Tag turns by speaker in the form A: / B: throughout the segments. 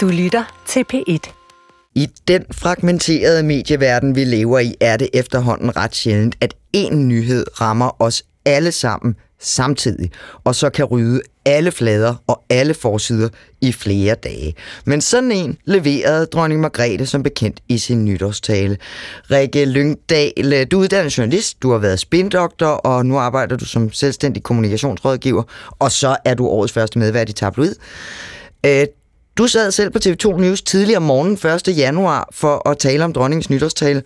A: Du lytter til P1.
B: I den fragmenterede medieverden, vi lever i, er det efterhånden ret sjældent, at én nyhed rammer os alle sammen samtidig, og så kan rydde alle flader og alle forsider i flere dage. Men sådan en leverede dronning Margrethe som bekendt i sin nytårstale. Rikke Lyngdal, du er uddannet journalist, du har været spindoktor, og nu arbejder du som selvstændig kommunikationsrådgiver, og så er du årets første medvært i Tabloid. Øh, du sad selv på TV2 News tidligere om morgenen 1. januar for at tale om dronningens nytårstale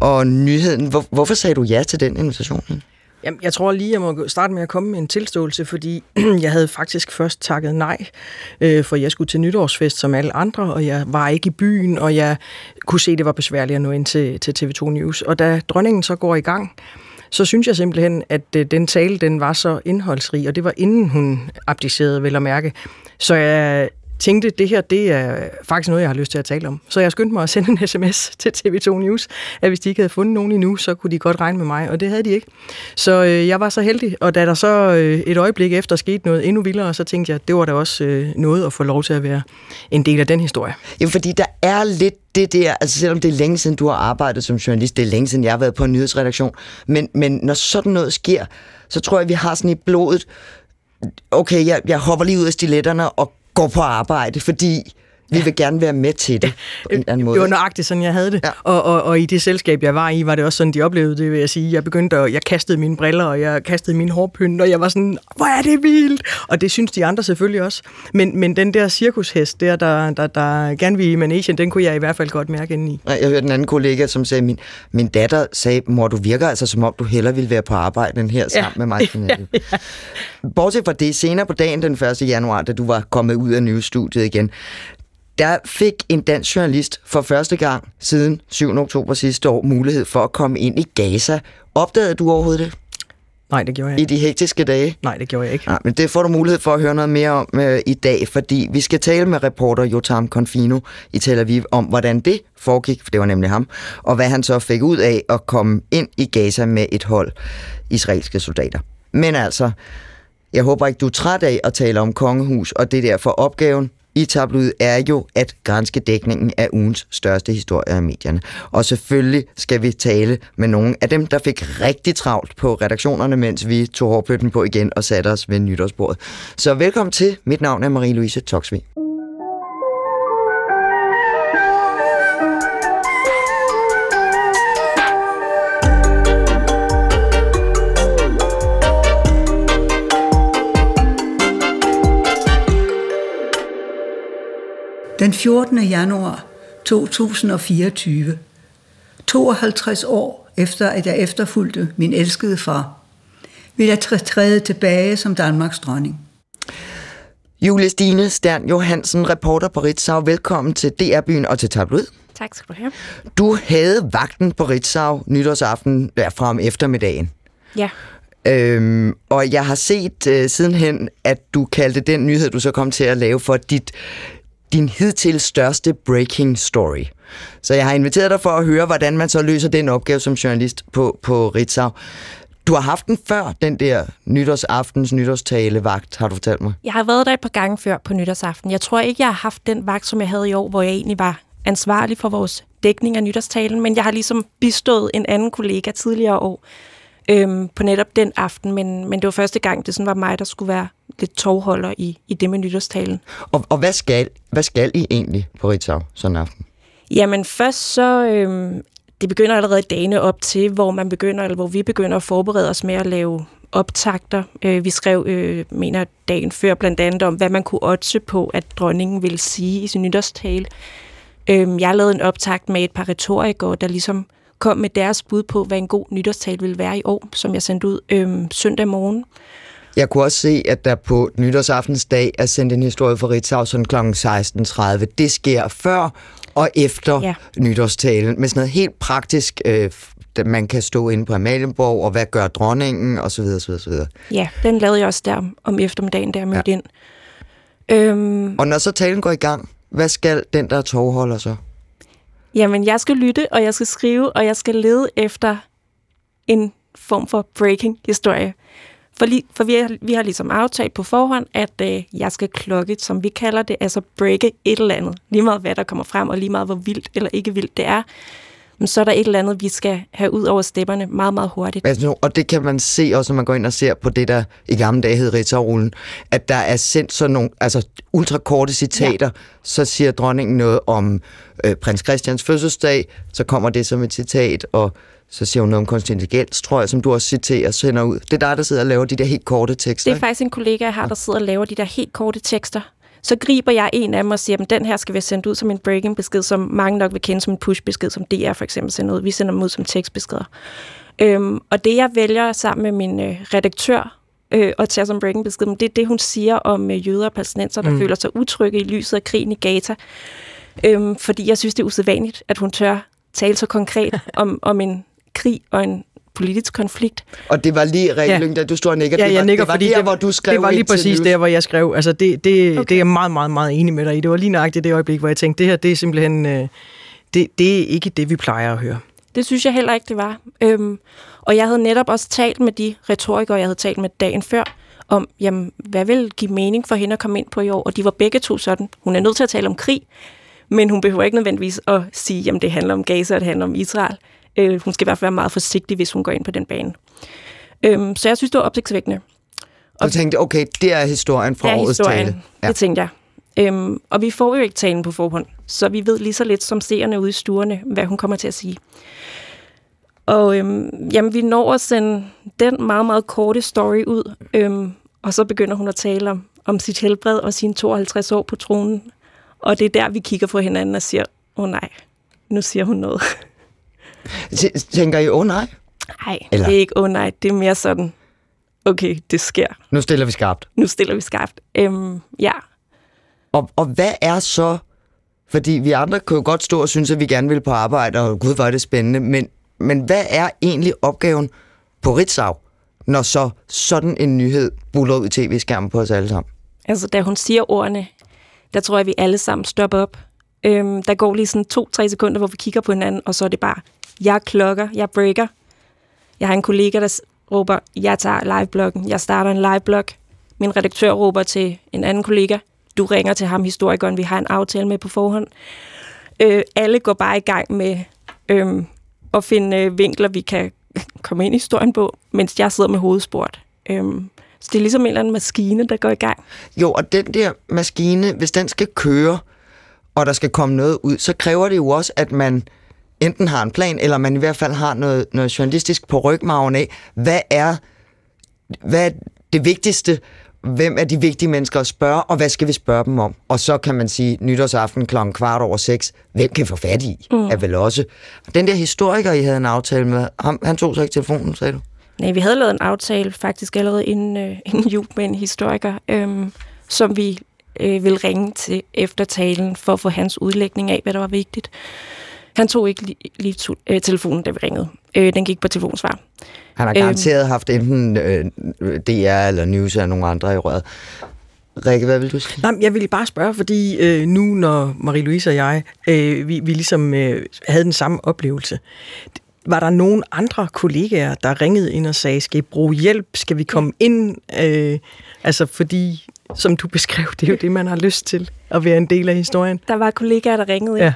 B: og nyheden. Hvor, hvorfor sagde du ja til den invitation?
C: Jamen, jeg tror lige, jeg må starte med at komme med en tilståelse, fordi jeg havde faktisk først takket nej, øh, for jeg skulle til nytårsfest som alle andre, og jeg var ikke i byen, og jeg kunne se, at det var besværligt at nå ind til, til TV2 News. Og da dronningen så går i gang, så synes jeg simpelthen, at øh, den tale, den var så indholdsrig, og det var inden hun abdicerede, vel at mærke. Så jeg tænkte, det her det er faktisk noget, jeg har lyst til at tale om. Så jeg skyndte mig at sende en sms til TV2 News, at hvis de ikke havde fundet nogen endnu, så kunne de godt regne med mig, og det havde de ikke. Så øh, jeg var så heldig, og da der så øh, et øjeblik efter skete noget endnu vildere, så tænkte jeg, det var da også øh, noget at få lov til at være en del af den historie.
B: Jo, fordi der er lidt det der, altså selvom det er længe siden, du har arbejdet som journalist, det er længe siden, jeg har været på en nyhedsredaktion, men, men når sådan noget sker, så tror jeg, vi har sådan i blodet, okay, jeg, jeg hopper lige ud af stiletterne og går på arbejde, fordi vi vil gerne være med til det på en eller anden måde.
C: Det var nøjagtigt sådan, jeg havde det. Ja. Og, og, og i det selskab, jeg var i, var det også sådan, de oplevede det, vil jeg sige. Jeg begyndte at, jeg kastede mine briller, og jeg kastede min hårpynt, og jeg var sådan, hvor er det vildt! Og det synes de andre selvfølgelig også. Men, men den der cirkushest der, der, der, der gerne vil i managen, den kunne jeg i hvert fald godt mærke ind i.
B: Jeg hørte en anden kollega, som sagde, min, min datter sagde, mor, du virker altså som om, du hellere ville være på arbejde end her sammen ja. med mig. Ja, ja. Bortset fra det, senere på dagen den 1. januar, da du var kommet ud af nyhedsstudiet igen, der fik en dansk journalist for første gang siden 7. oktober sidste år mulighed for at komme ind i Gaza. Opdagede du overhovedet det?
C: Nej, det gjorde jeg
B: ikke. I de hektiske dage?
C: Nej, det gjorde jeg ikke.
B: Nej, men det får du mulighed for at høre noget mere om øh, i dag, fordi vi skal tale med reporter Jotam Confino i Tel Aviv om, hvordan det foregik, for det var nemlig ham, og hvad han så fik ud af at komme ind i Gaza med et hold israelske soldater. Men altså, jeg håber ikke, du er træt af at tale om kongehus, og det er derfor opgaven i tabloid er jo at grænske dækningen af ugens største historier i medierne. Og selvfølgelig skal vi tale med nogle af dem, der fik rigtig travlt på redaktionerne, mens vi tog hårpløtten på igen og satte os ved nytårsbordet. Så velkommen til. Mit navn er Marie-Louise Toksvig.
D: Den 14. januar 2024, 52 år efter at jeg efterfulgte min elskede far, vil jeg træde tilbage som Danmarks dronning.
B: Julie Stine Stern Johansen, reporter på Ritzau. Velkommen til DR-byen og til Tabloid.
E: Tak skal du have.
B: Du havde vagten på Ritzau nytårsaften der fra om eftermiddagen.
E: Ja.
B: Øhm, og jeg har set øh, sidenhen, at du kaldte den nyhed, du så kom til at lave for dit din hidtil største breaking story. Så jeg har inviteret dig for at høre, hvordan man så løser den opgave som journalist på, på Ritzau. Du har haft den før, den der nytårsaftens nytårstalevagt, har du fortalt mig.
E: Jeg har været der et par gange før på nytårsaften. Jeg tror ikke, jeg har haft den vagt, som jeg havde i år, hvor jeg egentlig var ansvarlig for vores dækning af nytårstalen, men jeg har ligesom bistået en anden kollega tidligere år øhm, på netop den aften, men, men det var første gang, det sådan var mig, der skulle være lidt tovholder i, i det med nytårstalen.
B: Og, og hvad, skal, hvad skal I egentlig på Ritzau sådan en aften?
E: Jamen først så, øhm, det begynder allerede dagene op til, hvor man begynder, eller hvor vi begynder at forberede os med at lave optakter. Øh, vi skrev, øh, mener dagen før, blandt andet om, hvad man kunne otse på, at dronningen ville sige i sin nytårstale. Øh, jeg lavede en optakt med et par retorikere, der ligesom kom med deres bud på, hvad en god nytårstale ville være i år, som jeg sendte ud øh, søndag morgen.
B: Jeg kunne også se, at der på nytårsaftens dag er sendt en historie fra Ritzau sådan kl. 16.30. Det sker før og efter ja. nytårstalen, med sådan noget helt praktisk, øh, man kan stå inde på Amalienborg, og hvad gør dronningen, og så videre, så videre, så videre.
E: Ja, den lavede jeg også der om eftermiddagen, der jeg mødte ja. ind.
B: Øhm, og når så talen går i gang, hvad skal den, der tovholder så?
E: Jamen, jeg skal lytte, og jeg skal skrive, og jeg skal lede efter en form for breaking historie. For, li, for vi, har, vi har ligesom aftalt på forhånd, at øh, jeg skal klokke, som vi kalder det, altså breake et eller andet. Lige meget hvad der kommer frem, og lige meget hvor vildt eller ikke vildt det er. Men så er der et eller andet, vi skal have ud over stepperne meget, meget hurtigt.
B: Altså, og det kan man se også, når man går ind og ser på det, der i gamle dage hed Ritterrullen, at der er sendt sådan nogle altså, ultrakorte citater. Ja. Så siger dronningen noget om øh, prins Christians fødselsdag, så kommer det som et citat, og så siger hun noget om kunstig intelligens, tror jeg, som du også citerer og sender ud. Det er dig, der sidder og laver de der helt korte tekster.
E: Det er faktisk en kollega, jeg har, der sidder og laver de der helt korte tekster. Så griber jeg en af dem og siger, at den her skal vi sende ud som en breaking besked, som mange nok vil kende som en push besked, som DR for eksempel sender ud. Vi sender dem ud som tekstbeskeder. Øhm, og det jeg vælger sammen med min øh, redaktør øh, at tage som breaking besked, det er det, hun siger om øh, jøder og palæstinenser, der mm. føler sig utrygge i lyset af krigen i Gaza. Øhm, fordi jeg synes, det er usædvanligt, at hun tør tale så konkret om, om en krig og en politisk konflikt.
B: Og det var lige Rikke ja. da du stod og nikker.
C: Ja, jeg nikker,
B: det var
C: fordi
B: der,
C: det,
B: hvor du skrev
C: Det var lige præcis der, hvor jeg skrev. Altså, det, det, okay. det er jeg meget, meget, meget enig med dig i. Det var lige nøjagtigt det øjeblik, hvor jeg tænkte, det her, det er simpelthen, øh, det, det er ikke det, vi plejer at høre.
E: Det synes jeg heller ikke, det var. Øhm, og jeg havde netop også talt med de retorikere, jeg havde talt med dagen før, om, jamen, hvad vil give mening for hende at komme ind på i år? Og de var begge to sådan, hun er nødt til at tale om krig, men hun behøver ikke nødvendigvis at sige, jamen det handler om Gaza, og det handler om Israel. Øh, hun skal i hvert fald være meget forsigtig, hvis hun går ind på den bane. Øhm, så jeg synes, det var opsigtsvækkende.
B: Og du tænkte, okay, det er historien fra
E: det er
B: årets
E: historien.
B: tale.
E: Ja. Det tænkte jeg. Øhm, og vi får jo ikke talen på forhånd, så vi ved lige så lidt som seerne ude i stuerne, hvad hun kommer til at sige. Og øhm, jamen, vi når at sende den meget, meget korte story ud, øhm, og så begynder hun at tale om, om sit helbred og sine 52 år på tronen. Og det er der, vi kigger på hinanden og siger, åh oh, nej, nu siger hun noget.
B: Tænker I, åh oh, nej?
E: Nej, Eller? det er ikke åh oh, nej, det er mere sådan, okay, det sker.
B: Nu stiller vi skarpt.
E: Nu stiller vi skarpt, øhm, ja.
B: Og, og hvad er så, fordi vi andre kan jo godt stå og synes, at vi gerne vil på arbejde, og gud, hvor er det spændende, men, men hvad er egentlig opgaven på Ritzau, når så sådan en nyhed buller ud i tv-skærmen på os alle sammen?
E: Altså, da hun siger ordene, der tror jeg, vi alle sammen stopper op. Øhm, der går lige sådan to-tre sekunder, hvor vi kigger på hinanden, og så er det bare, jeg klokker, jeg breaker. Jeg har en kollega, der råber, jeg tager livebloggen, jeg starter en liveblog. Min redaktør råber til en anden kollega, du ringer til ham, historikeren, vi har en aftale med på forhånd. Øh, alle går bare i gang med øh, at finde øh, vinkler, vi kan komme ind i historien på, mens jeg sidder med hovedsport. Øh, så det er ligesom en eller anden maskine, der går i gang.
B: Jo, og den der maskine, hvis den skal køre, og der skal komme noget ud, så kræver det jo også, at man enten har en plan, eller man i hvert fald har noget, noget journalistisk på rygmagen af, hvad er, hvad er det vigtigste, hvem er de vigtige mennesker at spørge, og hvad skal vi spørge dem om? Og så kan man sige, nytårsaften kl. kvart over seks, hvem kan få fat i? Mm. Er vel også. Den der historiker, I havde en aftale med, han, han tog så ikke telefonen, sagde du?
E: Nej, vi havde lavet en aftale faktisk allerede inden, øh, inden jul med en historiker, øh, som vi øh, ville ringe til efter talen for at få hans udlægning af, hvad der var vigtigt. Han tog ikke lige, lige to, øh, telefonen, da vi ringede. Øh, den gik på telefonsvar.
B: Han har garanteret øh, haft enten øh, DR eller News eller nogle andre i røret. Rikke, hvad vil du sige?
C: Nej, jeg ville bare spørge, fordi øh, nu, når Marie-Louise og jeg, øh, vi, vi ligesom øh, havde den samme oplevelse, var der nogen andre kollegaer, der ringede ind og sagde, skal I bruge hjælp? Skal vi komme ind? Øh, altså, fordi, som du beskrev, det er jo det, man har lyst til, at være en del af historien.
E: Der var kollegaer, der ringede ind. Ja.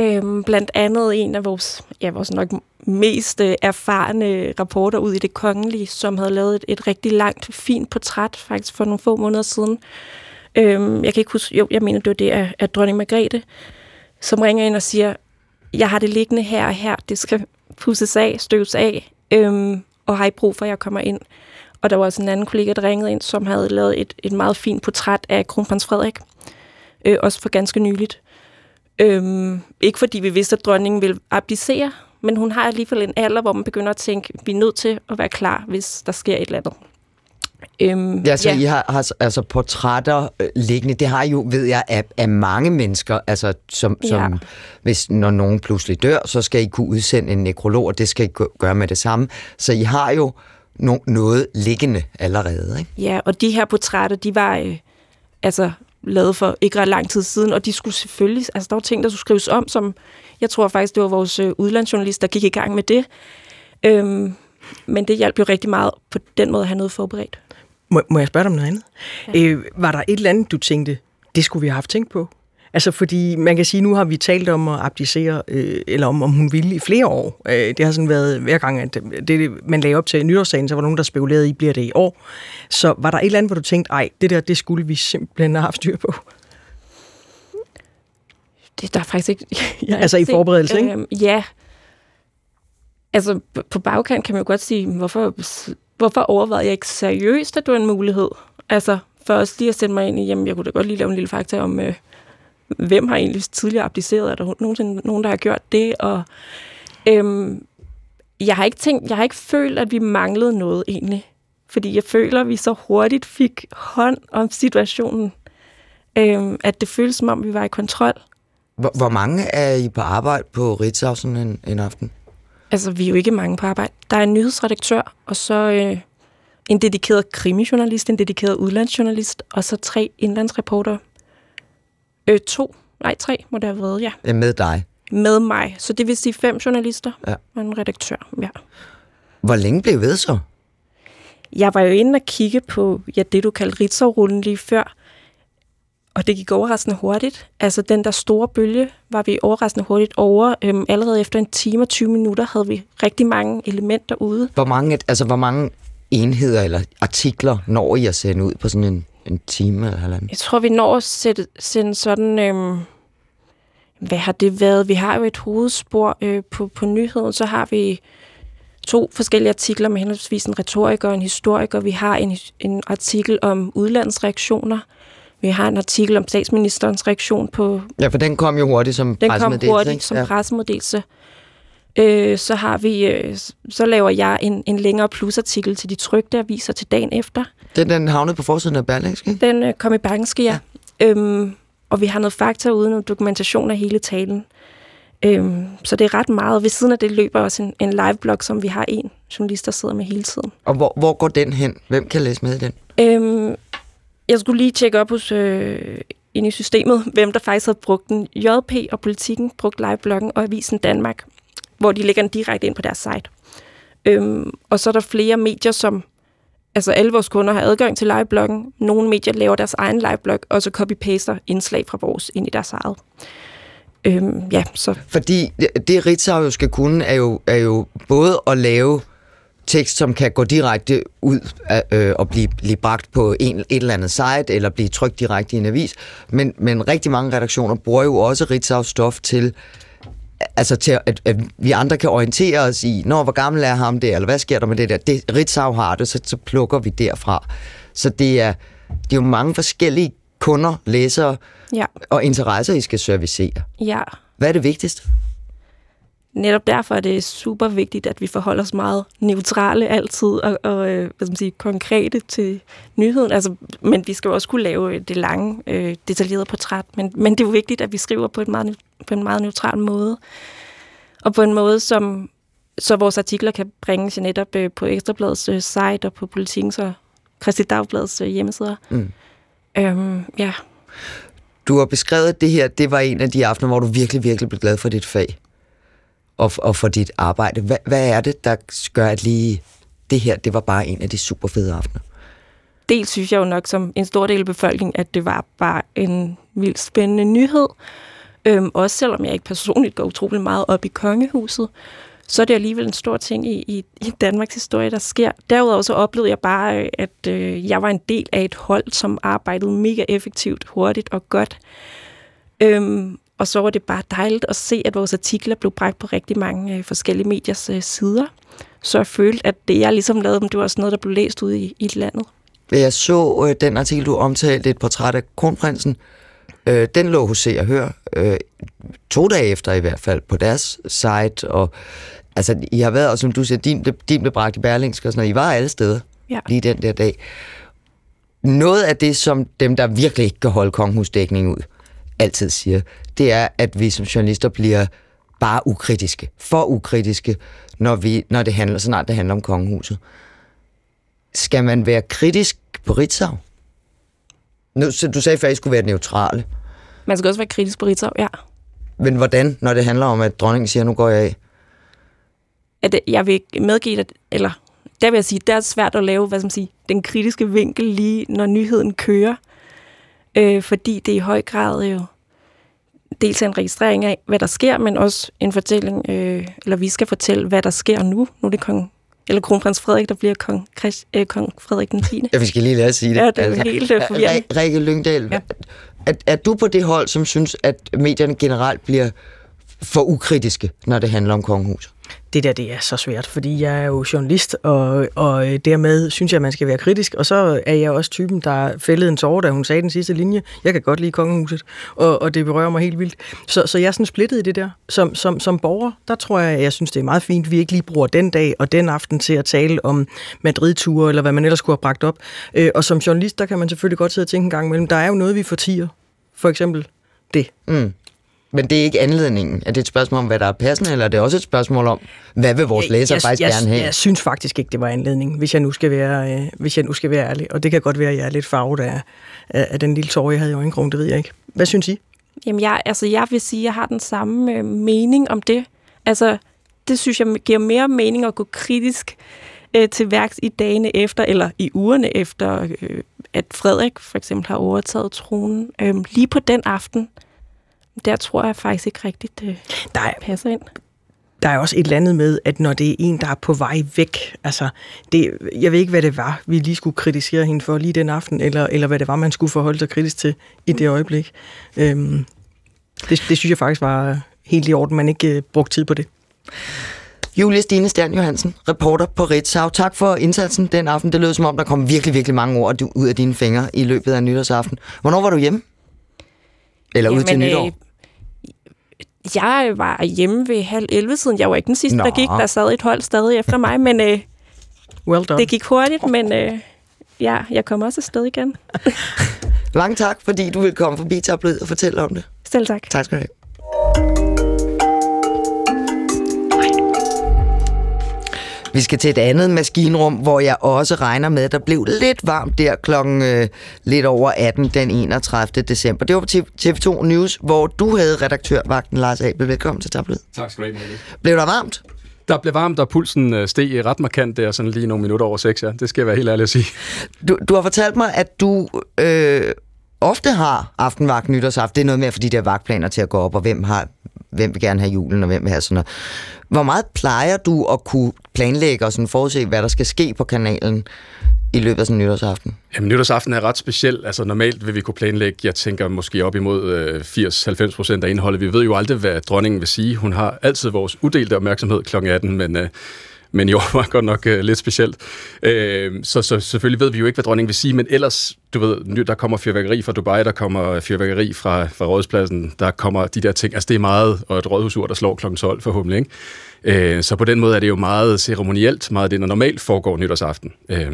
E: Øhm, blandt andet en af vores, ja, vores nok mest øh, erfarne rapporter ud i det kongelige, som havde lavet et, et rigtig langt, fint portræt faktisk for nogle få måneder siden. Øhm, jeg kan ikke huske, jo, jeg mener, det var det af, af dronning Margrethe, som ringer ind og siger, jeg har det liggende her og her, det skal pusses af, støves af, øhm, og har I brug for, at jeg kommer ind? Og der var også en anden kollega, der ringede ind, som havde lavet et, et meget fint portræt af kronprins Frederik, øh, også for ganske nyligt. Øhm, ikke fordi vi vidste, at dronningen ville abdicere, men hun har alligevel en alder, hvor man begynder at tænke, vi er nødt til at være klar, hvis der sker et eller andet.
B: Øhm, ja, så ja. I har, har altså portrætter øh, liggende. Det har I jo, ved jeg, af, af mange mennesker. Altså, som, som ja. hvis når nogen pludselig dør, så skal I kunne udsende en nekrolog, og det skal I gøre med det samme. Så I har jo no, noget liggende allerede, ikke?
E: Ja, og de her portrætter, de var øh, altså lavet for ikke ret lang tid siden, og de skulle selvfølgelig, altså der var ting, der skulle skrives om, som jeg tror faktisk, det var vores øh, udlandsjournalist, der gik i gang med det. Øhm, men det hjalp jo rigtig meget på den måde at have noget forberedt.
C: Må, må jeg spørge dig om noget andet? Ja. Øh, var der et eller andet, du tænkte, det skulle vi have haft tænkt på? Altså fordi man kan sige, nu har vi talt om at abdicere, øh, eller om, om hun ville i flere år. Øh, det har sådan været hver gang, at det, man lagde op til nytårsdagen, så var der nogen, der spekulerede i, bliver det i år. Så var der et eller andet, hvor du tænkte, ej, det der, det skulle vi simpelthen have haft styr på?
E: Det der er faktisk ikke...
C: Jeg altså i forberedelse, ikke?
E: Øh, ja. Altså på bagkant kan man jo godt sige, hvorfor, hvorfor overvejede jeg ikke seriøst, at det var en mulighed? Altså for også lige at sætte mig ind i, jamen jeg kunne da godt lige lave en lille fakta om... Øh, hvem har egentlig tidligere abdiceret? Er der nogensinde nogen, der har gjort det? Og øhm, jeg har ikke tænkt, jeg har ikke følt, at vi manglede noget egentlig. Fordi jeg føler, at vi så hurtigt fik hånd om situationen, øhm, at det føles som om, vi var i kontrol.
B: Hvor, hvor mange er I på arbejde på Ritzau sådan en, en aften?
E: Altså, vi er jo ikke mange på arbejde. Der er en nyhedsredaktør, og så øh, en dedikeret krimijournalist, en dedikeret udlandsjournalist, og så tre indlandsreportere. Øh, to. Nej, tre må det have været, ja.
B: ja. Med dig?
E: Med mig. Så det vil sige fem journalister ja. og en redaktør, ja.
B: Hvor længe blev ved så?
E: Jeg var jo inde og kigge på ja, det, du kaldte Ritzau-rullen lige før. Og det gik overraskende hurtigt. Altså den der store bølge var vi overraskende hurtigt over. Øhm, allerede efter en time og 20 minutter havde vi rigtig mange elementer ude.
B: Hvor mange, altså, hvor mange enheder eller artikler når I at sende ud på sådan en en time eller halvanden?
E: Jeg tror, vi når at sætte, sende sådan... Øhm, hvad har det været? Vi har jo et hovedspor øh, på, på nyheden. Så har vi to forskellige artikler med henholdsvis en retoriker og en historiker. Vi har en, en artikel om udlandsreaktioner. Vi har en artikel om statsministerens reaktion på...
B: Ja, for den kom jo hurtigt som
E: den pressemeddelelse. Den kom hurtigt ikke? som ja. pressemeddelelse. Øh, så har vi, øh, så laver jeg en, en længere plusartikel til de trygte aviser til dagen efter.
B: Den, den havnede på forsiden af Berlingske?
E: Den øh, kom i Berlingske, ja. ja. Øhm, og vi har noget fakta uden noget dokumentation af hele talen. Øhm, så det er ret meget. Ved siden af det løber også en, en live-blog, som vi har en journalist, der sidder med hele tiden.
B: Og hvor, hvor går den hen? Hvem kan læse med i den?
E: Øhm, jeg skulle lige tjekke op hos øh, ind i systemet, hvem der faktisk havde brugt den. JP og Politikken brugte live-bloggen og Avisen Danmark hvor de lægger den direkte ind på deres site. Øhm, og så er der flere medier, som... Altså alle vores kunder har adgang til livebloggen. Nogle medier laver deres egen liveblog, og så copy-paster indslag fra vores ind i deres eget. Øhm, ja, så.
B: Fordi det, Ritzau jo skal kunne, er jo, er jo både at lave tekst, som kan gå direkte ud øh, og blive, blive bragt på en, et eller andet site, eller blive trykt direkte i en avis. Men, men rigtig mange redaktioner bruger jo også Ritzau stof til altså til at, at vi andre kan orientere os i, når hvor gammel er ham der, eller hvad sker der med det der. Det, Ritzau har det, så, så plukker vi derfra. Så det er, det er jo mange forskellige kunder, læsere ja. og interesser, I skal servicere.
E: Ja.
B: Hvad er det vigtigste?
E: Netop derfor er det super vigtigt, at vi forholder os meget neutrale altid og, og øh, hvad skal man sige, konkrete til nyheden. Altså, men vi skal jo også kunne lave det lange, øh, detaljerede portræt. Men, men det er jo vigtigt, at vi skriver på, et meget, på en meget neutral måde. Og på en måde, som så vores artikler kan bringes netop øh, på Ekstrabladets øh, site og på Politikens og Christi Dagbladets øh, hjemmesider. Mm. Øhm, ja.
B: Du har beskrevet, at det her det var en af de aftener, hvor du virkelig, virkelig blev glad for dit fag og, og for dit arbejde. Hvad, hvad er det, der gør, at lige det her, det var bare en af de super fede aftener?
E: Dels synes jeg jo nok som en stor del af befolkningen, at det var bare en vildt spændende nyhed. Øhm, også selvom jeg ikke personligt går utrolig meget op i kongehuset, så er det alligevel en stor ting i, i, i Danmarks historie, der sker. Derudover så oplevede jeg bare, at øh, jeg var en del af et hold, som arbejdede mega effektivt, hurtigt og godt. Øhm, og så var det bare dejligt at se, at vores artikler blev bragt på rigtig mange øh, forskellige mediers øh, sider. Så jeg følte, at det, jeg ligesom lavede, det var også noget, der blev læst ud i, i landet.
B: Jeg så øh, den artikel, du omtalte, et portræt af kronprinsen. Øh, den lå hos Se og Hør øh, to dage efter i hvert fald på deres site. Og, altså, I har været, og som du siger, din, din blev bragt i Berlingske og sådan noget. I var alle steder ja. lige den der dag. Noget af det, som dem, der virkelig ikke kan holde kongehusdækning ud, altid siger, det er, at vi som journalister bliver bare ukritiske. For ukritiske, når, vi, når det handler, snart det handler om kongehuset. Skal man være kritisk på Ritzau? Nu, så du sagde før, at I skulle være neutrale.
E: Man skal også være kritisk på Ritzau, ja.
B: Men hvordan, når det handler om, at dronningen siger, nu går jeg af?
E: at jeg vil medgive, at, eller der vil jeg sige, det er svært at lave, hvad skal man sige, den kritiske vinkel lige, når nyheden kører. Øh, fordi det i høj grad jo dels en registrering af, hvad der sker, men også en fortælling, øh, eller vi skal fortælle, hvad der sker nu. Nu er det kong, eller kronprins Frederik, der bliver kong, Christ, øh, kong Frederik den 10.
B: Ja, vi skal lige lade at sige det.
E: Ja, det er altså, helt øh, forvirrende.
B: Rikke Lyngdal, ja. er, er du på det hold, som synes, at medierne generelt bliver for ukritiske, når det handler om kongehuset?
C: Det der, det er så svært, fordi jeg er jo journalist, og, og øh, dermed synes jeg, at man skal være kritisk, og så er jeg også typen, der fældede en tårer, da hun sagde den sidste linje. Jeg kan godt lide kongehuset, og, og det berører mig helt vildt. Så, så jeg er sådan splittet i det der. Som, som, som borger, der tror jeg, jeg synes, det er meget fint, vi ikke lige bruger den dag og den aften til at tale om Madrid-ture, eller hvad man ellers kunne have bragt op. Øh, og som journalist, der kan man selvfølgelig godt sidde og tænke en gang imellem, der er jo noget, vi fortiger. For eksempel det.
B: Mm. Men det er ikke anledningen. Er det et spørgsmål om, hvad der er passende, eller er det også et spørgsmål om, hvad vil vores læser
C: jeg,
B: faktisk
C: jeg,
B: gerne have?
C: Jeg synes faktisk ikke, det var anledningen, hvis jeg nu skal være, øh, hvis jeg nu skal være ærlig. Og det kan godt være, at jeg er lidt farvet af, af, af den lille tår, jeg havde i øjenkrogen, det ved jeg ikke. Hvad synes I?
E: Jamen, jeg, altså, jeg vil sige, at jeg har den samme øh, mening om det. Altså, det synes jeg giver mere mening at gå kritisk øh, til værks i dagene efter, eller i ugerne efter, øh, at Frederik for eksempel har overtaget tronen. Øh, lige på den aften, der tror jeg faktisk ikke rigtigt, det der er, passer ind.
C: Der er også et eller andet med, at når det er en, der er på vej væk, altså, det, jeg ved ikke, hvad det var, vi lige skulle kritisere hende for lige den aften, eller, eller hvad det var, man skulle forholde sig kritisk til i det øjeblik. Øhm, det, det synes jeg faktisk var helt i orden, man ikke uh, brugte tid på det.
B: Julie Stine Stern Johansen, reporter på Ritzau. Tak for indsatsen den aften. Det lød som om, der kom virkelig, virkelig mange ord ud af dine fingre i løbet af nytårsaften. Hvornår var du hjemme? Eller Jamen, ud til nytår? Øh,
E: jeg var hjemme ved halv 11 siden. Jeg var ikke den sidste, Nå. der gik. Der sad et hold stadig efter mig, men øh,
C: well done.
E: det gik hurtigt, men øh, ja, jeg kom også afsted igen.
B: Mange tak, fordi du vil komme forbi Tablet og fortælle om det.
E: Selv tak.
B: Tak skal du have. Vi skal til et andet maskinrum, hvor jeg også regner med, at der blev lidt varmt der klokken øh, lidt over 18 den 31. december. Det var på TV2 News, hvor du havde redaktørvagten Lars Abel. Velkommen til Tablet.
A: Tak skal du have,
B: Blev der varmt?
A: Der blev varmt, og pulsen øh, steg ret markant der, sådan lige nogle minutter over seks, ja. Det skal jeg være helt ærlig at sige.
B: Du, du har fortalt mig, at du øh, ofte har aftenvagt nytårsaften. Det er noget med at få de der vagtplaner til at gå op, og hvem, har, hvem vil gerne have julen, og hvem vil have sådan noget. Hvor meget plejer du at kunne planlægge og sådan forudse, hvad der skal ske på kanalen i løbet af sådan nytårsaften?
A: Jamen, nytårsaften er ret speciel. Altså, normalt vil vi kunne planlægge, jeg tænker måske op imod øh, 80-90 procent af indholdet. Vi ved jo aldrig, hvad dronningen vil sige. Hun har altid vores uddelte opmærksomhed kl. 18, men... Øh, men i år var godt nok øh, lidt specielt. Øh, så, så selvfølgelig ved vi jo ikke, hvad dronningen vil sige, men ellers, du ved, der kommer fyrværkeri fra Dubai, der kommer fyrværkeri fra, fra rådspladsen, der kommer de der ting. Altså det er meget, og et rådhusur, der slår kl. 12 forhåbentlig. Ikke? Øh, så på den måde er det jo meget ceremonielt, meget det, der normalt foregår nytårsaften. Øh,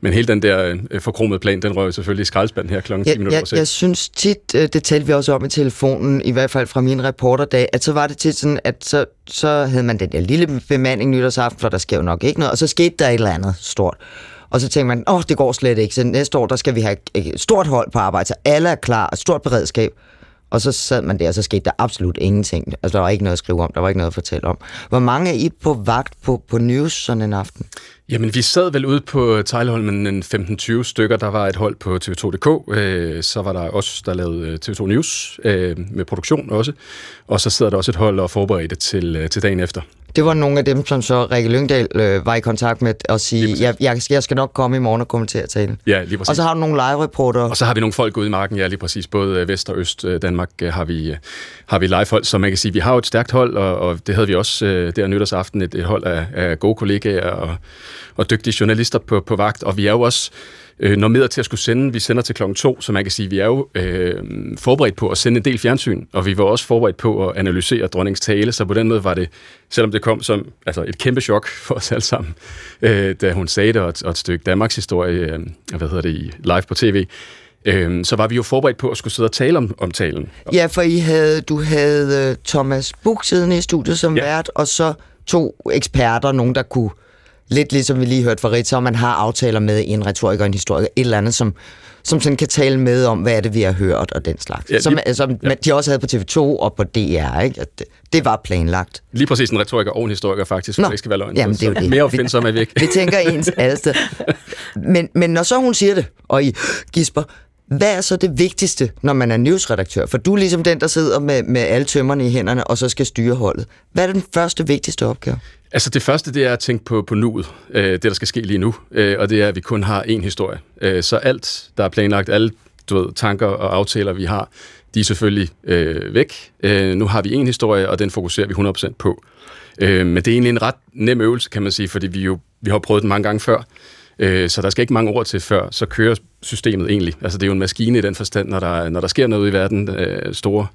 A: men hele den der øh, forkromede plan, den røg selvfølgelig i skraldespanden her klokken 10 ja, minutter
B: jeg, jeg synes tit, øh, det talte vi også om i telefonen, i hvert fald fra min reporterdag, at så var det tit sådan, at så, så havde man den der lille bemanding nytårsaften, for der sker jo nok ikke noget, og så skete der et eller andet stort. Og så tænker man, åh, oh, det går slet ikke, så næste år, der skal vi have et stort hold på arbejde, så alle er klar, et stort beredskab. Og så sad man der, og så skete der absolut ingenting. Altså, der var ikke noget at skrive om, der var ikke noget at fortælle om. Hvor mange er I på vagt på, på news sådan en aften?
A: Jamen, vi sad vel ude på Tejleholmen en 15-20 stykker. Der var et hold på TV2.dk. Øh, så var der også, der lavede øh, TV2 News øh, med produktion også. Og så sidder der også et hold og forberedte til, øh, til dagen efter.
B: Det var nogle af dem, som så Rikke Lyngdal øh, var i kontakt med og sige, jeg, jeg, jeg skal nok komme i morgen og kommentere talen.
A: Ja, lige præcis.
B: Og så har du nogle live-reporter.
A: Og så har vi nogle folk ude i marken, ja, lige præcis. Både Vest og Øst Danmark har vi, har vi live-hold, så man kan sige, vi har jo et stærkt hold, og, og det havde vi også der nytårsaften, et, et hold af, af gode kollegaer og og dygtige journalister på, på vagt, og vi er jo også øh, normeret til at skulle sende. Vi sender til klokken to, så man kan sige, at vi er jo øh, forberedt på at sende en del fjernsyn, og vi var også forberedt på at analysere dronningens tale, så på den måde var det, selvom det kom som altså et kæmpe chok for os alle sammen, øh, da hun sagde det, og et, og et stykke Danmarks historie, øh, hvad hedder det, live på tv, øh, så var vi jo forberedt på at skulle sidde og tale om, om talen.
B: Ja, for I havde, du havde Thomas Buk siddende i studiet som ja. vært, og så to eksperter, nogen der kunne lidt ligesom vi lige hørte fra Ritz, man har aftaler med en retoriker og en historiker, et eller andet, som, som sådan kan tale med om, hvad er det, vi har hørt og den slags. Ja, som, som ja. de også havde på TV2 og på DR, ikke? Det, det var planlagt.
A: Lige præcis en retoriker og en historiker faktisk, Nå, det skal være løgn.
B: Jamen, det er jo det.
A: Mere opfindsom er vi ikke.
B: vi tænker ens alle steder. Men, men når så hun siger det, og I gisper, hvad er så det vigtigste, når man er newsredaktør? For du er ligesom den, der sidder med, med alle tømmerne i hænderne, og så skal styre holdet. Hvad er den første vigtigste opgave?
A: Altså det første, det er at tænke på, på nuet, øh, det der skal ske lige nu, øh, og det er, at vi kun har én historie. Øh, så alt, der er planlagt, alle du ved, tanker og aftaler, vi har, de er selvfølgelig øh, væk. Øh, nu har vi en historie, og den fokuserer vi 100% på. Øh, men det er egentlig en ret nem øvelse, kan man sige, fordi vi jo vi har prøvet den mange gange før. Øh, så der skal ikke mange ord til før, så kører systemet egentlig. Altså det er jo en maskine i den forstand, når der, når der sker noget i verden, øh, store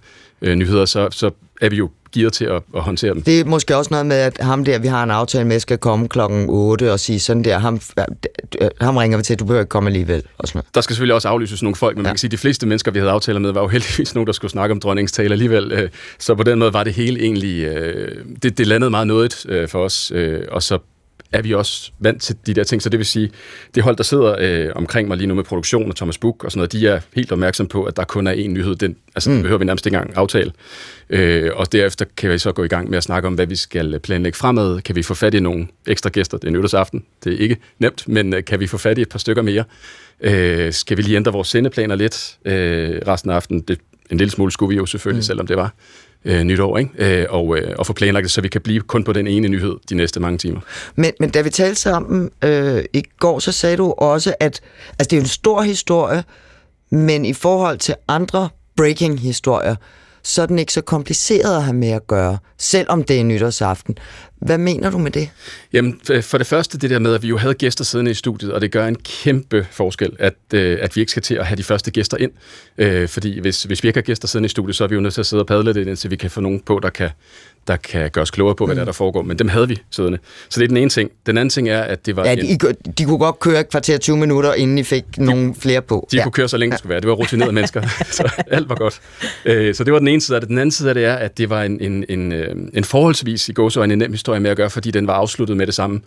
A: øh, nyheder, så, så er vi jo gearet til at, at håndtere dem.
B: Det er måske også noget med, at ham der, vi har en aftale med, skal komme klokken 8 og sige sådan der, ham, ham ringer vi til, du behøver ikke komme alligevel. Og sådan
A: Der skal selvfølgelig også aflyses nogle folk, men ja. man kan sige, at de fleste mennesker, vi havde aftaler med, var jo heldigvis nogen, der skulle snakke om dronningens tale alligevel. Øh, så på den måde var det hele egentlig, øh, det, det landede meget noget for os, og så er vi også vant til de der ting. Så det vil sige, det hold, der sidder øh, omkring mig lige nu med produktion og Thomas Book og sådan noget, de er helt opmærksom på, at der kun er én nyhed. Den, altså, mm. det behøver vi nærmest ikke engang aftale. Øh, og derefter kan vi så gå i gang med at snakke om, hvad vi skal planlægge fremad. Kan vi få fat i nogle ekstra gæster? Det er nytårsaften. Det er ikke nemt, men øh, kan vi få fat i et par stykker mere? Øh, skal vi lige ændre vores sendeplaner lidt øh, resten af aftenen? Det, en lille smule skulle vi jo selvfølgelig, mm. selvom det var øh, nytår, ikke? Øh, og, øh, og få planlagt det, så vi kan blive kun på den ene nyhed de næste mange timer.
B: Men, men da vi talte sammen øh, i går, så sagde du også, at altså, det er en stor historie, men i forhold til andre breaking-historier, så er den ikke så kompliceret at have med at gøre, selvom det er nytårsaften. Hvad mener du med det?
A: Jamen, for det første det der med, at vi jo havde gæster siddende i studiet, og det gør en kæmpe forskel, at, øh, at vi ikke skal til at have de første gæster ind. Øh, fordi hvis, hvis vi ikke har gæster siddende i studiet, så er vi jo nødt til at sidde og padle lidt, indtil vi kan få nogen på, der kan, der kan gøre os klogere på, hvad mm. der, der foregår. Men dem havde vi siddende. Så det er den ene ting. Den anden ting er, at det var...
B: Ja, de, en, de kunne godt køre et kvarter 20 minutter, inden I fik de, nogle flere på.
A: De ja. kunne køre så længe det skulle være. Det var rutinerede mennesker. så alt var godt. Øh, så det var den ene side af det. Den anden side af det er, at det var en, en, en, øh, en forholdsvis i så en nem historie med at gøre, fordi den var afsluttet med det samme.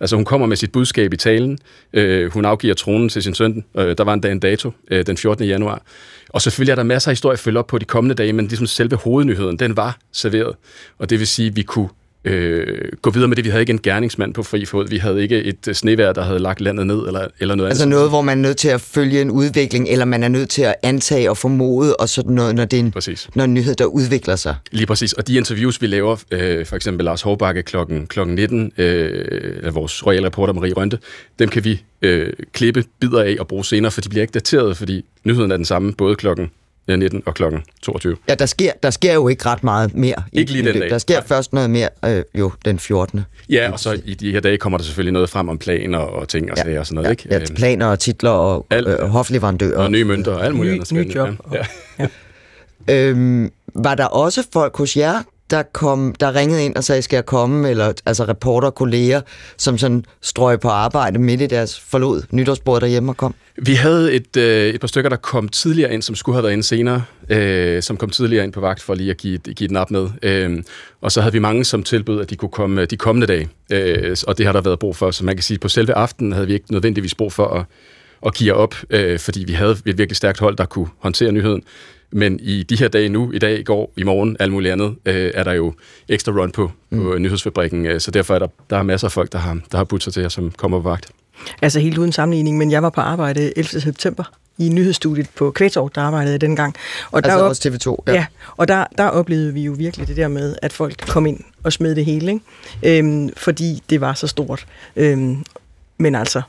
A: Altså hun kommer med sit budskab i talen. Øh, hun afgiver tronen til sin søn. Øh, der var en dag en dato, øh, den 14. januar. Og selvfølgelig er der masser af historie at følge op på de kommende dage, men ligesom selve hovednyheden, den var serveret. Og det vil sige, at vi kunne øh, gå videre med det. Vi havde ikke en gerningsmand på fri fod. Vi havde ikke et snevær, der havde lagt landet ned eller, eller noget
B: Altså noget, hvor man er nødt til at følge en udvikling, eller man er nødt til at antage og formode, og sådan noget, når det er en, præcis. når en nyhed, der udvikler sig.
A: Lige præcis. Og de interviews, vi laver, øh, for eksempel Lars Hårbakke klokken, klokken 19, øh, vores royale reporter Marie Rønte, dem kan vi øh, klippe bidder af og bruge senere, for de bliver ikke dateret, fordi nyheden er den samme, både klokken 19 og klokken 22.
B: Ja, der sker, der sker jo ikke ret meget mere.
A: Ikke lige den dag.
B: Der sker ja. først noget mere øh, jo den 14.
A: Ja, og så i de her dage kommer der selvfølgelig noget frem om planer og ting og ja. sager og sådan noget,
B: ja.
A: ikke?
B: Ja, planer og titler og alt, øh, hofleverandører.
A: Og nye mønter og alt muligt andet.
C: Ny job. Ja. ja.
B: øhm, var der også folk hos jer, der, kom, der ringede ind og sagde, skal jeg komme? Eller altså reporter, kolleger, som sådan strøg på arbejde midt i deres forlod nytårsbord derhjemme og kom?
A: Vi havde et, øh, et par stykker, der kom tidligere ind, som skulle have været ind senere, øh, som kom tidligere ind på vagt for lige at give, give den op med. Øh, og så havde vi mange, som tilbød, at de kunne komme de kommende dage. Øh, og det har der været brug for. Så man kan sige, at på selve aftenen havde vi ikke nødvendigvis brug for at, at give op, øh, fordi vi havde et virkelig stærkt hold, der kunne håndtere nyheden. Men i de her dage nu, i dag, i går, i morgen, alt muligt andet, øh, er der jo ekstra run på, mm. på nyhedsfabrikken. Øh, så derfor er der, der er masser af folk, der har, der har budt sig til jer, som kommer på vagt.
C: Altså helt uden sammenligning, men jeg var på arbejde 11. september i nyhedsstudiet på Kvægtorv, der arbejdede jeg dengang.
B: Og altså der også TV2?
C: Ja, ja og der, der oplevede vi jo virkelig det der med, at folk kom ind og smed det hele, ikke? Øhm, fordi det var så stort. Øhm, men altså,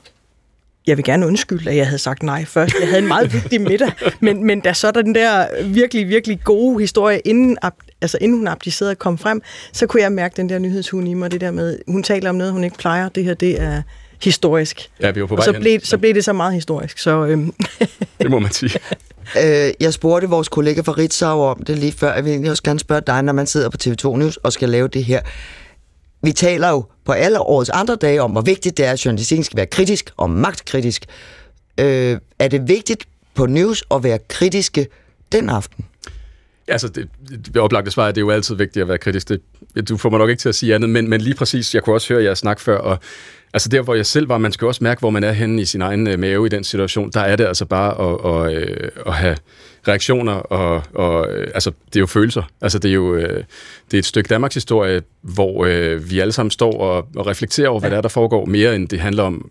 C: jeg vil gerne undskylde, at jeg havde sagt nej først. Jeg havde en meget vigtig middag, men, men da så den der virkelig, virkelig gode historie, inden, altså inden hun abdicerede kom frem, så kunne jeg mærke den der nyhedshund i mig, det der med, hun taler om noget, hun ikke plejer, det her, det er historisk.
A: Ja, vi var på vej
C: og så blev, så blev det så meget historisk. Så, øhm.
A: det må man sige.
B: Øh, jeg spurgte vores kollega fra Ritzau om det lige før. Jeg vil også gerne spørge dig, når man sidder på TV2 News og skal lave det her. Vi taler jo på alle årets andre dage om, hvor vigtigt det er, at journalistikken skal være kritisk og magtkritisk. Øh, er det vigtigt på News at være kritiske den aften?
A: Altså, det, det oplagte svar er, det er jo altid vigtigt at være kritisk. Det, du får mig nok ikke til at sige andet, men, men lige præcis, jeg kunne også høre jer snak før, og Altså der, hvor jeg selv var, man skal også mærke, hvor man er henne i sin egen øh, mave i den situation. Der er det altså bare at, at, at, øh, at have reaktioner, og, og øh, altså, det er jo følelser. Altså det er jo det er et stykke Danmarks historie, hvor øh, vi alle sammen står og, og reflekterer over, hvad ja. der er, der foregår, mere end det handler om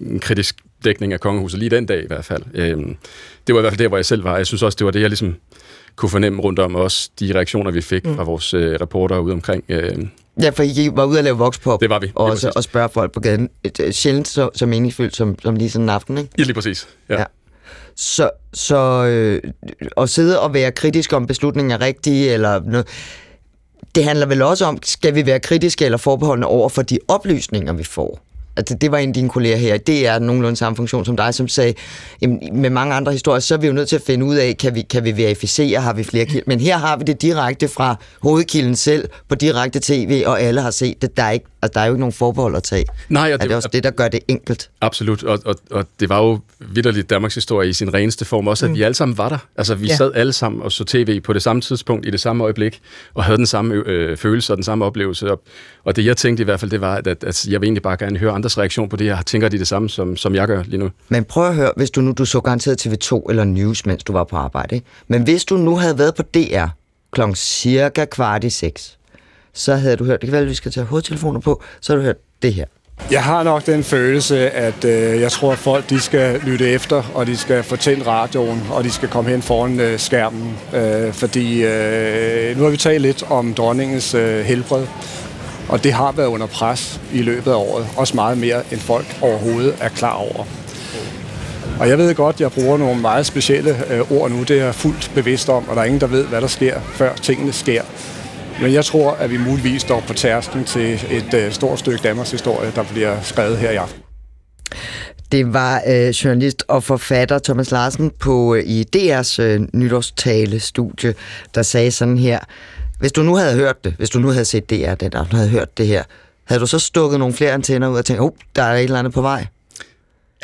A: en kritisk dækning af kongehuset, lige den dag i hvert fald. Øh, det var i hvert fald der, hvor jeg selv var. Jeg synes også, det var det, jeg ligesom kunne fornemme rundt om også de reaktioner, vi fik mm. fra vores øh, reportere ude omkring. Øh,
B: Ja, for I var ude at lave vokspop.
A: Det var vi.
B: Og, også, og spørge folk på gaden. Et, sjældent så, så meningsfyldt som, som lige sådan en aften, ikke?
A: Ja, lige præcis. Ja. ja.
B: Så, så øh, at sidde og være kritisk om beslutningen er rigtig, eller noget, det handler vel også om, skal vi være kritiske eller forbeholdende over for de oplysninger, vi får? Altså, det var en af dine kolleger her. Det er nogenlunde samme funktion som dig, som sagde, jamen, med mange andre historier, så er vi jo nødt til at finde ud af, kan vi, kan vi verificere, har vi flere kilder? Men her har vi det direkte fra hovedkilden selv på direkte tv, og alle har set det. Der er, ikke, altså, der er jo ikke nogen forbehold at tage.
A: Nej,
B: og det, er det også det, der gør det enkelt?
A: Absolut, og, og, og det var jo vidderligt Danmarks historie i sin reneste form også, at mm. vi alle sammen var der. Altså, vi ja. sad alle sammen og så tv på det samme tidspunkt, i det samme øjeblik, og havde den samme øh, følelse og den samme oplevelse. Og, og det jeg tænkte i hvert fald, det var, at, at, at jeg vil egentlig bare gerne høre andres reaktion på det. Jeg tænker de det samme, som, som jeg gør lige nu.
B: Men prøv at høre, hvis du nu du så garanteret TV2 eller News, mens du var på arbejde. Ikke? Men hvis du nu havde været på DR klokken cirka kvart i seks, så havde du hørt, det kan være, at vi skal tage hovedtelefoner på, så har du hørt det her.
F: Jeg har nok den følelse, at øh, jeg tror, at folk de skal lytte efter, og de skal fortælle radioen, og de skal komme hen foran øh, skærmen. Øh, fordi øh, nu har vi talt lidt om dronningens øh, helbred, og det har været under pres i løbet af året. Også meget mere, end folk overhovedet er klar over. Og jeg ved godt, at jeg bruger nogle meget specielle øh, ord nu. Det er jeg fuldt bevidst om, og der er ingen, der ved, hvad der sker, før tingene sker. Men jeg tror, at vi muligvis står på tærsken til et øh, stort stykke Danmarks historie, der bliver skrevet her i aften.
B: Det var øh, journalist og forfatter Thomas Larsen på øh, i DR's øh, nytårstale-studie, der sagde sådan her. Hvis du nu havde hørt det, hvis du nu havde set DR, den der havde hørt det her, havde du så stukket nogle flere antenner ud og tænkt, oh, der er et eller andet på vej?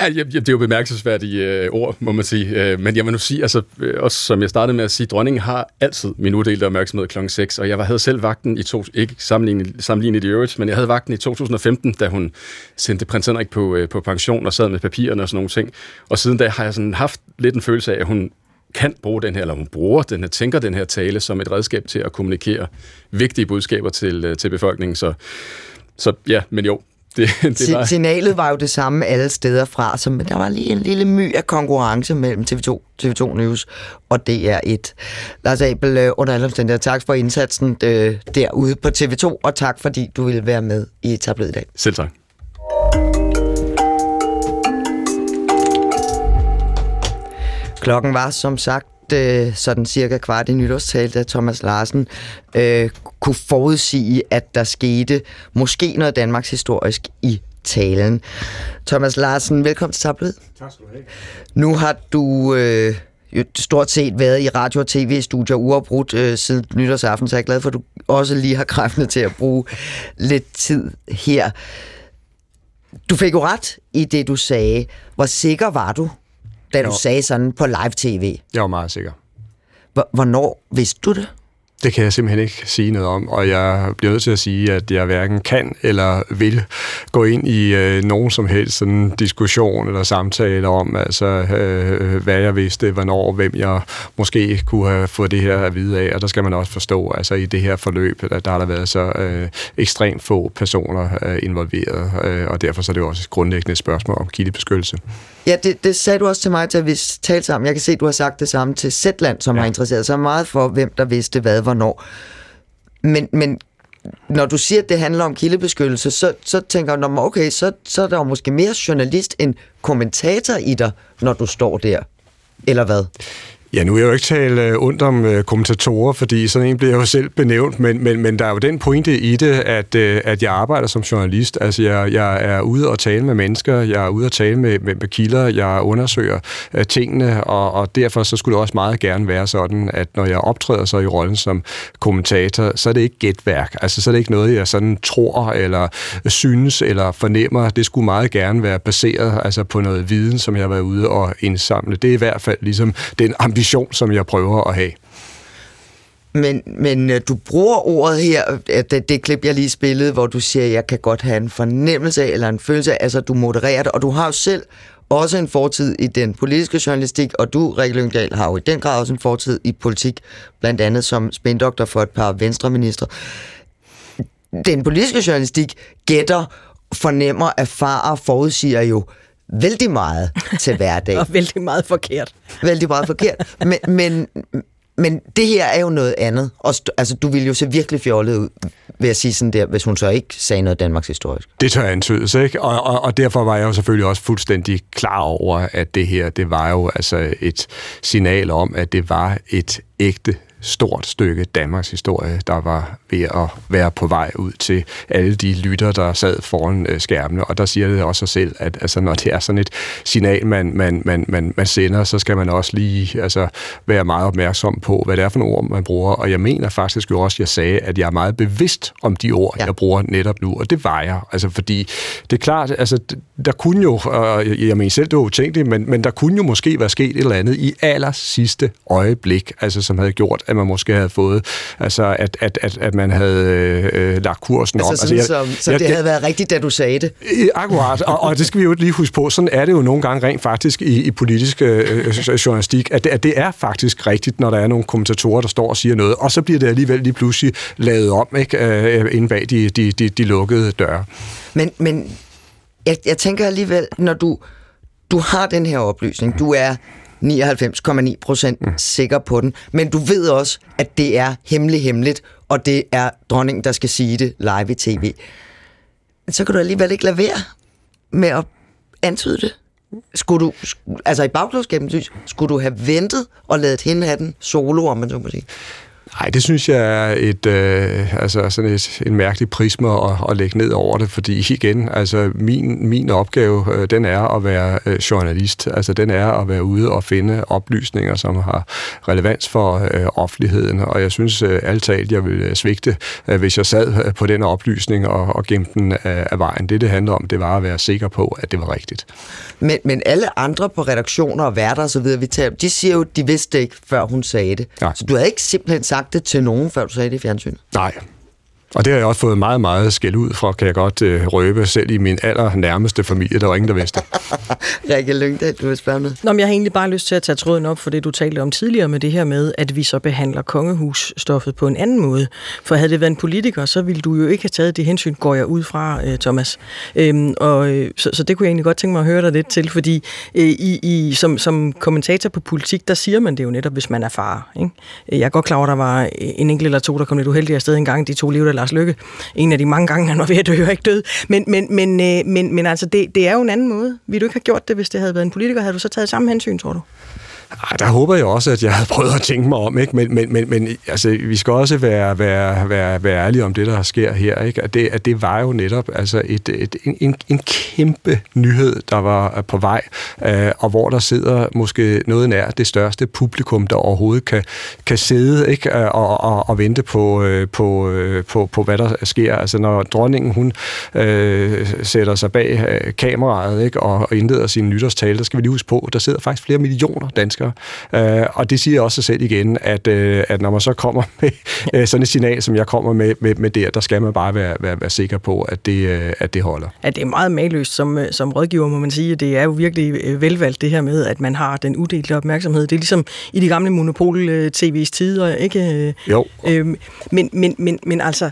A: Ja, det er jo bemærkelsesværdige øh, ord, må man sige. Øh, men jeg vil nu sige, altså, øh, også som jeg startede med at sige, dronningen har altid min uddelte opmærksomhed kl. 6, og jeg havde selv vagten i to, ikke sammenlignet, sammenlignet i øvrigt, men jeg havde vagten i 2015, da hun sendte prins Henrik på, øh, på pension og sad med papirerne og sådan nogle ting. Og siden da har jeg sådan haft lidt en følelse af, at hun kan bruge den her, eller hun bruger den her, tænker den her tale som et redskab til at kommunikere vigtige budskaber til, øh, til befolkningen. Så, så ja, men jo,
B: det, det var... Signalet var jo det samme alle steder fra, så der var lige en lille my af konkurrence mellem TV2, TV2 News og DR1. Lars Abel, øh, under alle omstændigheder, tak for indsatsen øh, derude på TV2, og tak fordi du ville være med i tablet i dag.
A: Selv tak.
B: Klokken var som sagt øh, sådan cirka kvart i nytårstal, da Thomas Larsen øh, kunne forudsige, at der skete måske noget Danmarks historisk i talen. Thomas Larsen, velkommen til Tablet.
F: Tak skal du have.
B: Nu har du øh, jo stort set været i radio- og tv-studier uafbrudt øh, siden nytårsaften, så jeg er glad for, at du også lige har kræftene til at bruge lidt tid her. Du fik jo ret i det, du sagde. Hvor sikker var du da du jo. sagde sådan på live-tv?
F: Jeg var meget sikker.
B: Hvornår vidste du det?
F: Det kan jeg simpelthen ikke sige noget om, og jeg bliver nødt til at sige, at jeg hverken kan eller vil gå ind i øh, nogen som helst sådan diskussion eller samtale om, altså, øh, hvad jeg vidste, hvornår, hvem jeg måske kunne have fået det her at vide af, og der skal man også forstå, altså i det her forløb, der, der har der været så øh, ekstremt få personer øh, involveret, øh, og derfor så er det jo også et grundlæggende spørgsmål om kildebeskyttelse.
B: Ja, det, det sagde du også til mig, til vi talte sammen. Jeg kan se, at du har sagt det samme til Zetland, som ja. har interesseret sig meget for, hvem der vidste hvad, hvornår. Men, men når du siger, at det handler om kildebeskyttelse, så, så tænker jeg, okay, så, så er der jo måske mere journalist end kommentator i dig, når du står der. Eller hvad?
F: Ja, nu vil jeg jo ikke tale øh, ondt om øh, kommentatorer, fordi sådan en bliver jeg jo selv benævnt, men, men, men der er jo den pointe i det, at, øh, at jeg arbejder som journalist. Altså, jeg, jeg er ude og tale med mennesker, jeg er ude og tale med, med, med kilder, jeg undersøger uh, tingene, og, og derfor så skulle det også meget gerne være sådan, at når jeg optræder så i rollen som kommentator, så er det ikke gætværk. Altså, så er det ikke noget, jeg sådan tror, eller synes, eller fornemmer. Det skulle meget gerne være baseret altså, på noget viden, som jeg har været ude og indsamle. Det er i hvert fald ligesom den ambition, som jeg prøver at have.
B: Men, men øh, du bruger ordet her, øh, det, det klip, jeg lige spillede, hvor du siger, jeg kan godt have en fornemmelse af, eller en følelse af, altså du modererer det, og du har jo selv også en fortid i den politiske journalistik, og du, Rikke Lyngdal, har jo i den grad også en fortid i politik, blandt andet som spændoktor for et par venstreminister. Den politiske journalistik gætter, fornemmer, erfarer, forudsiger jo vældig meget til hverdag.
C: og vældig meget forkert.
B: Vældig meget forkert. Men, men, men det her er jo noget andet. Og altså, du ville jo se virkelig fjollet ud, ved at sige sådan der, hvis hun så ikke sagde noget Danmarks historisk.
F: Det tør antydes, ikke? Og, og, og derfor var jeg jo selvfølgelig også fuldstændig klar over, at det her, det var jo altså et signal om, at det var et ægte stort stykke Danmarks historie, der var ved at være på vej ud til alle de lytter, der sad foran øh, skærmene. Og der siger det også sig selv, at altså, når det er sådan et signal, man, man, man, man, man sender, så skal man også lige altså, være meget opmærksom på, hvad det er for nogle ord, man bruger. Og jeg mener faktisk jo også, at jeg sagde, at jeg er meget bevidst om de ord, ja. jeg bruger netop nu. Og det var jeg. Altså, fordi det er klart, altså, der kunne jo, og jeg mener selv, det var utænkeligt, men, men der kunne jo måske være sket et eller andet i aller sidste øjeblik, altså, som havde gjort, at man måske havde fået, altså at, at, at, at man havde øh, lagt kursen
B: altså,
F: om.
B: Sådan, altså, jeg, som, så jeg, det havde været rigtigt, da du sagde det?
F: Akkurat, og, og det skal vi jo lige huske på. Sådan er det jo nogle gange rent faktisk i, i politisk øh, journalistik, at det, at det er faktisk rigtigt, når der er nogle kommentatorer, der står og siger noget, og så bliver det alligevel lige pludselig lavet om, ikke, øh, inde bag de, de, de, de lukkede døre.
B: Men, men jeg, jeg tænker alligevel, når du, du har den her oplysning, du er 99,9 procent mm. sikker på den. Men du ved også, at det er hemmelig hemmeligt, og det er dronningen, der skal sige det live i tv. Men så kan du alligevel ikke lade være med at antyde det. Skulle du, altså i bagklodskabens lys, skulle du have ventet og lavet hende have den solo, om man så må sige?
F: Nej, det synes jeg er et, øh, altså sådan et, en mærkelig prisme at, at lægge ned over det, fordi igen, altså min, min opgave, øh, den er at være øh, journalist. Altså den er at være ude og finde oplysninger, som har relevans for øh, offentligheden, og jeg synes øh, alt talt, jeg vil øh, svigte, øh, hvis jeg sad øh, på den oplysning og, og gemte den af, af vejen. Det, det handler om, det var at være sikker på, at det var rigtigt.
B: Men, men alle andre på redaktioner og værter og så videre, vi tager, de siger jo, de vidste ikke, før hun sagde det. Ja. Så du havde ikke simpelthen sagt det til nogen, før du sagde det i fjernsynet?
F: Nej, og det har jeg også fået meget, meget skæld ud fra, kan jeg godt øh, røbe, selv i min aller nærmeste familie, der var ingen, der vidste.
B: Rikke Lyngdal, du vil spørge noget?
C: Nå, men jeg har egentlig bare lyst til at tage tråden op for det, du talte om tidligere med det her med, at vi så behandler kongehusstoffet på en anden måde. For havde det været en politiker, så ville du jo ikke have taget det hensyn, går jeg ud fra, øh, Thomas. Øhm, og, øh, så, så det kunne jeg egentlig godt tænke mig at høre dig lidt til, fordi øh, i, i, som, som kommentator på politik, der siger man det jo netop, hvis man er far. Ikke? Jeg er godt klar over, at der var en enkelt eller to, der kom lidt uheldig afsted en gang, de to liv, der Lars Lykke. En af de mange gange, han var ved at dø og ikke død. Men, men, men, øh, men, men altså, det, det er jo en anden måde. Vil du ikke have gjort det, hvis det havde været en politiker? Havde du så taget samme hensyn, tror du?
F: Ej, der håber jeg også, at jeg havde prøvet at tænke mig om, ikke? Men, men, men, men altså, vi skal også være, være, være, være ærlige om det, der sker her. Ikke? At, det, at det var jo netop altså et, et, en, en kæmpe nyhed, der var øh, på vej, øh, og hvor der sidder måske noget nær det største publikum, der overhovedet kan, kan sidde ikke? Øh, og, og, og vente på, øh, på, øh, på, på, hvad der sker. Altså når dronningen hun øh, sætter sig bag øh, kameraet ikke? Og, og indleder sin nytårstale, der skal vi lige huske på, der sidder faktisk flere millioner danskere mennesker. Øh, og det siger også sig selv igen, at, øh, at når man så kommer med øh, sådan et signal, som jeg kommer med, med, med der, der skal man bare være, være, være sikker på, at det, øh, at det holder.
C: Ja, det er meget maløst som, øh, som rådgiver, må man sige. Det er jo virkelig øh, velvalgt det her med, at man har den uddelte opmærksomhed. Det er ligesom i de gamle monopol-tv's tider, ikke?
F: Jo.
C: Øhm, men, men, men, men altså,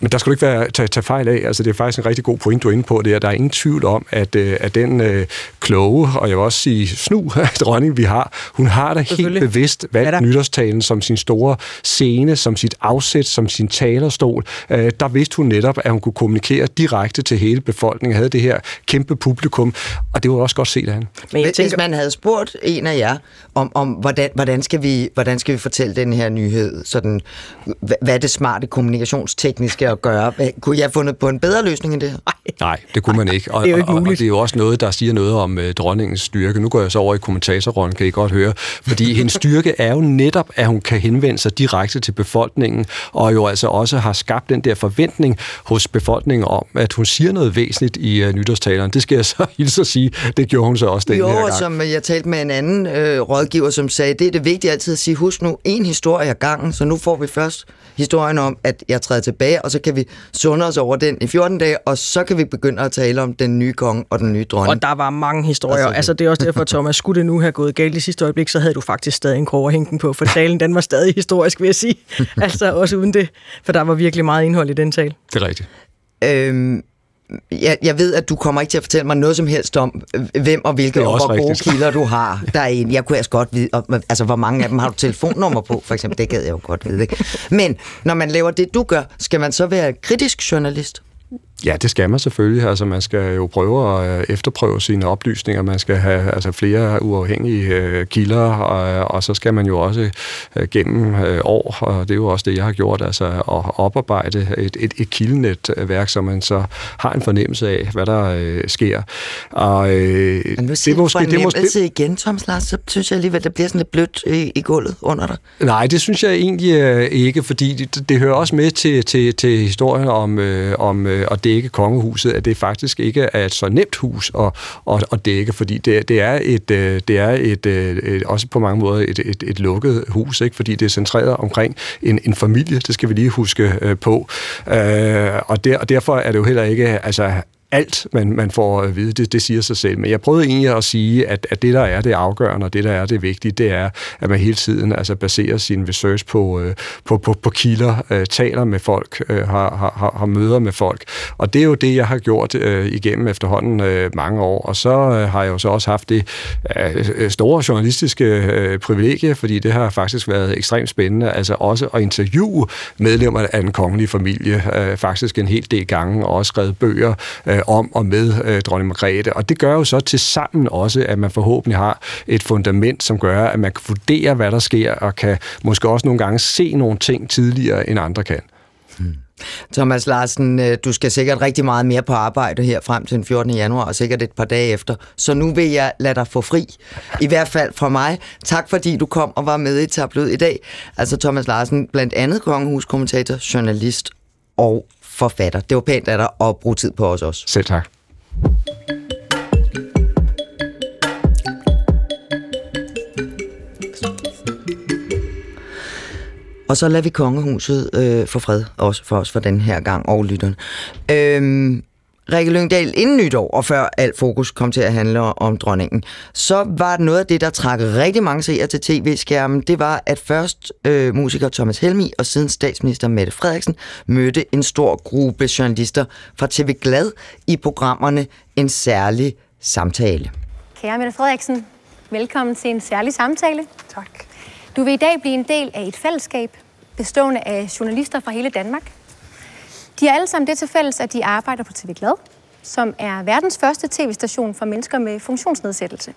F: men der skal du ikke være, tage, tage fejl af. Altså, det er faktisk en rigtig god point, du er inde på. Det er, der er ingen tvivl om, at, øh, at den øh, kloge, og jeg vil også sige snu dronning, vi har, hun har da helt bevidst valgt ja, nytårstalen som sin store scene, som sit afsæt, som sin talerstol. Øh, der vidste hun netop, at hun kunne kommunikere direkte til hele befolkningen, havde det her kæmpe publikum, og det var også godt set af hende.
B: Men jeg tænker... Hvis man havde spurgt en af jer, om, om hvordan, hvordan, skal vi, hvordan skal vi fortælle den her nyhed, sådan, hvad er det smarte kommunikationstekniske at gøre. Kunne jeg have fundet på en bedre løsning end det her?
F: Nej, det kunne man ikke. Og,
C: det er jo ikke
F: og, og
C: muligt.
F: det er jo også noget, der siger noget om uh, dronningens styrke. Nu går jeg så over i kommentatorrollen, kan I godt høre. Fordi hendes styrke er jo netop, at hun kan henvende sig direkte til befolkningen, og jo altså også har skabt den der forventning hos befolkningen om, at hun siger noget væsentligt i uh, nytårstaleren. Det skal jeg så hilse at sige. Det gjorde hun så også den
B: jo,
F: her gang.
B: som jeg talte med en anden øh, rådgiver, som sagde, det er det vigtige altid at sige, husk nu en historie ad gangen, så nu får vi først historien om, at jeg træder tilbage, og så kan vi sunde os over den i 14 dage, og så kan vi begynde at tale om den nye konge og den nye dronning.
C: Og der var mange historier.
B: Altså,
C: Altså, altså det er også derfor, Thomas, skulle det nu have gået galt i sidste øjeblik, så havde du faktisk stadig en krog at hænge den på, for talen den var stadig historisk, vil jeg sige. altså også uden det, for der var virkelig meget indhold i den tale.
F: Det er rigtigt.
B: Øhm, jeg, jeg ved, at du kommer ikke til at fortælle mig noget som helst om, øh, hvem og hvilke og hvor gode kilder du har. Der er en, jeg kunne altså godt vide, og, altså hvor mange af dem har du telefonnummer på, for eksempel. Det gad jeg jo godt vide. Ikke? Men når man laver det, du gør, skal man så være kritisk journalist?
F: Ja, det skal man selvfølgelig. Altså, man skal jo prøve at øh, efterprøve sine oplysninger. Man skal have altså, flere uafhængige øh, kilder, og, og så skal man jo også øh, gennem øh, år, og det er jo også det, jeg har gjort, altså at oparbejde et, et, et kildenetværk, så man så har en fornemmelse af, hvad der øh, sker. Og, øh,
B: Men nu siger
F: det er måske, det måske,
B: fornemmelse igen, Thomas Lars, så synes jeg alligevel, det bliver sådan lidt blødt i, i gulvet under dig.
F: Nej, det synes jeg egentlig øh, ikke, fordi det, det hører også med til, til, til historien om, øh, om øh, at dække kongehuset, at det faktisk ikke er et så nemt hus at, at, at dække, fordi det, det er, et, øh, det er et, øh, et, også på mange måder et, et, et lukket hus, ikke? fordi det er centreret omkring en, en familie, det skal vi lige huske øh, på. Øh, og, der, og derfor er det jo heller ikke... Altså, alt, man, man får øh, at vide, det, det siger sig selv. Men jeg prøvede egentlig at sige, at, at det, der er det afgørende, og det, der er det vigtige, det er, at man hele tiden altså, baserer sin research på, øh, på, på, på kilder, øh, taler med folk, øh, har, har, har møder med folk. Og det er jo det, jeg har gjort øh, igennem efterhånden øh, mange år. Og så øh, har jeg jo så også haft det øh, øh, store journalistiske øh, privilegie, fordi det har faktisk været ekstremt spændende, altså også at interviewe medlemmer af den kongelige familie, øh, faktisk en hel del gange, og også skrevet bøger øh, Øh, om og med øh, dronning Margrethe. Og det gør jo så til sammen også, at man forhåbentlig har et fundament, som gør, at man kan vurdere, hvad der sker, og kan måske også nogle gange se nogle ting tidligere, end andre kan. Hmm.
B: Thomas Larsen, øh, du skal sikkert rigtig meget mere på arbejde her frem til den 14. januar, og sikkert et par dage efter. Så nu vil jeg lade dig få fri. I hvert fald fra mig. Tak fordi du kom og var med i tablet i dag. Altså Thomas Larsen, blandt andet kongehuskommentator, journalist og forfatter. Det var pænt af dig at bruge tid på os også.
F: Selv tak.
B: Og så lader vi kongehuset øh, få fred, også for os for den her gang, og lytterne. Øhm, Rikke Lyngdal, inden nytår, og før alt fokus kom til at handle om dronningen, så var noget af det, der trak rigtig mange seere til tv-skærmen, det var, at først øh, musiker Thomas Helmi og siden statsminister Mette Frederiksen mødte en stor gruppe journalister fra TV Glad i programmerne En Særlig Samtale.
G: Kære Mette Frederiksen, velkommen til en særlig samtale.
C: Tak.
G: Du vil i dag blive en del af et fællesskab bestående af journalister fra hele Danmark. De har alle sammen det til fælles, at de arbejder på TV Glad, som er verdens første tv-station for mennesker med funktionsnedsættelse.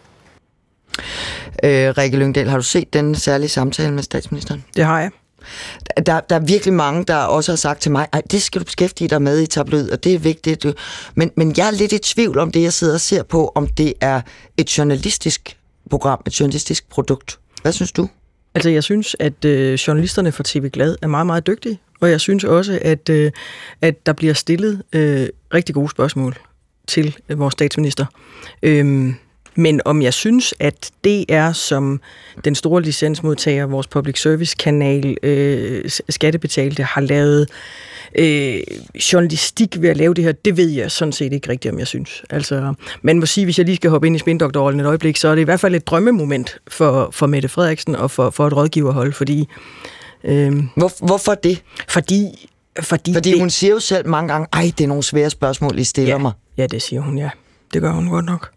B: Øh, Rikke Lyngdal, har du set den særlige samtale med statsministeren?
C: Det har jeg.
B: Der, der er virkelig mange, der også har sagt til mig, at det skal du beskæftige dig med i tabloid, og det er vigtigt. Men, men jeg er lidt i tvivl om det, jeg sidder og ser på, om det er et journalistisk program, et journalistisk produkt. Hvad synes du?
C: Altså, jeg synes, at øh, journalisterne fra TV Glad er meget, meget dygtige, og jeg synes også, at, øh, at der bliver stillet øh, rigtig gode spørgsmål til øh, vores statsminister. Øhm, men om jeg synes, at det er som den store licensmodtager, vores public service kanal, øh, skattebetalte, har lavet øh, journalistik ved at lave det her, det ved jeg sådan set ikke rigtigt, om jeg synes. Altså, man må sige, hvis jeg lige skal hoppe ind i spindoktorrollen et øjeblik, så er det i hvert fald et drømmemoment for, for Mette Frederiksen og for, for et rådgiverhold, fordi... Øh,
B: Hvor, hvorfor det?
C: fordi fordi,
B: Fordi
C: det,
B: hun siger jo selv mange gange, ej, det er nogle svære spørgsmål, I stiller
C: ja,
B: mig.
C: ja, det siger hun, ja. Det gør hun godt nok.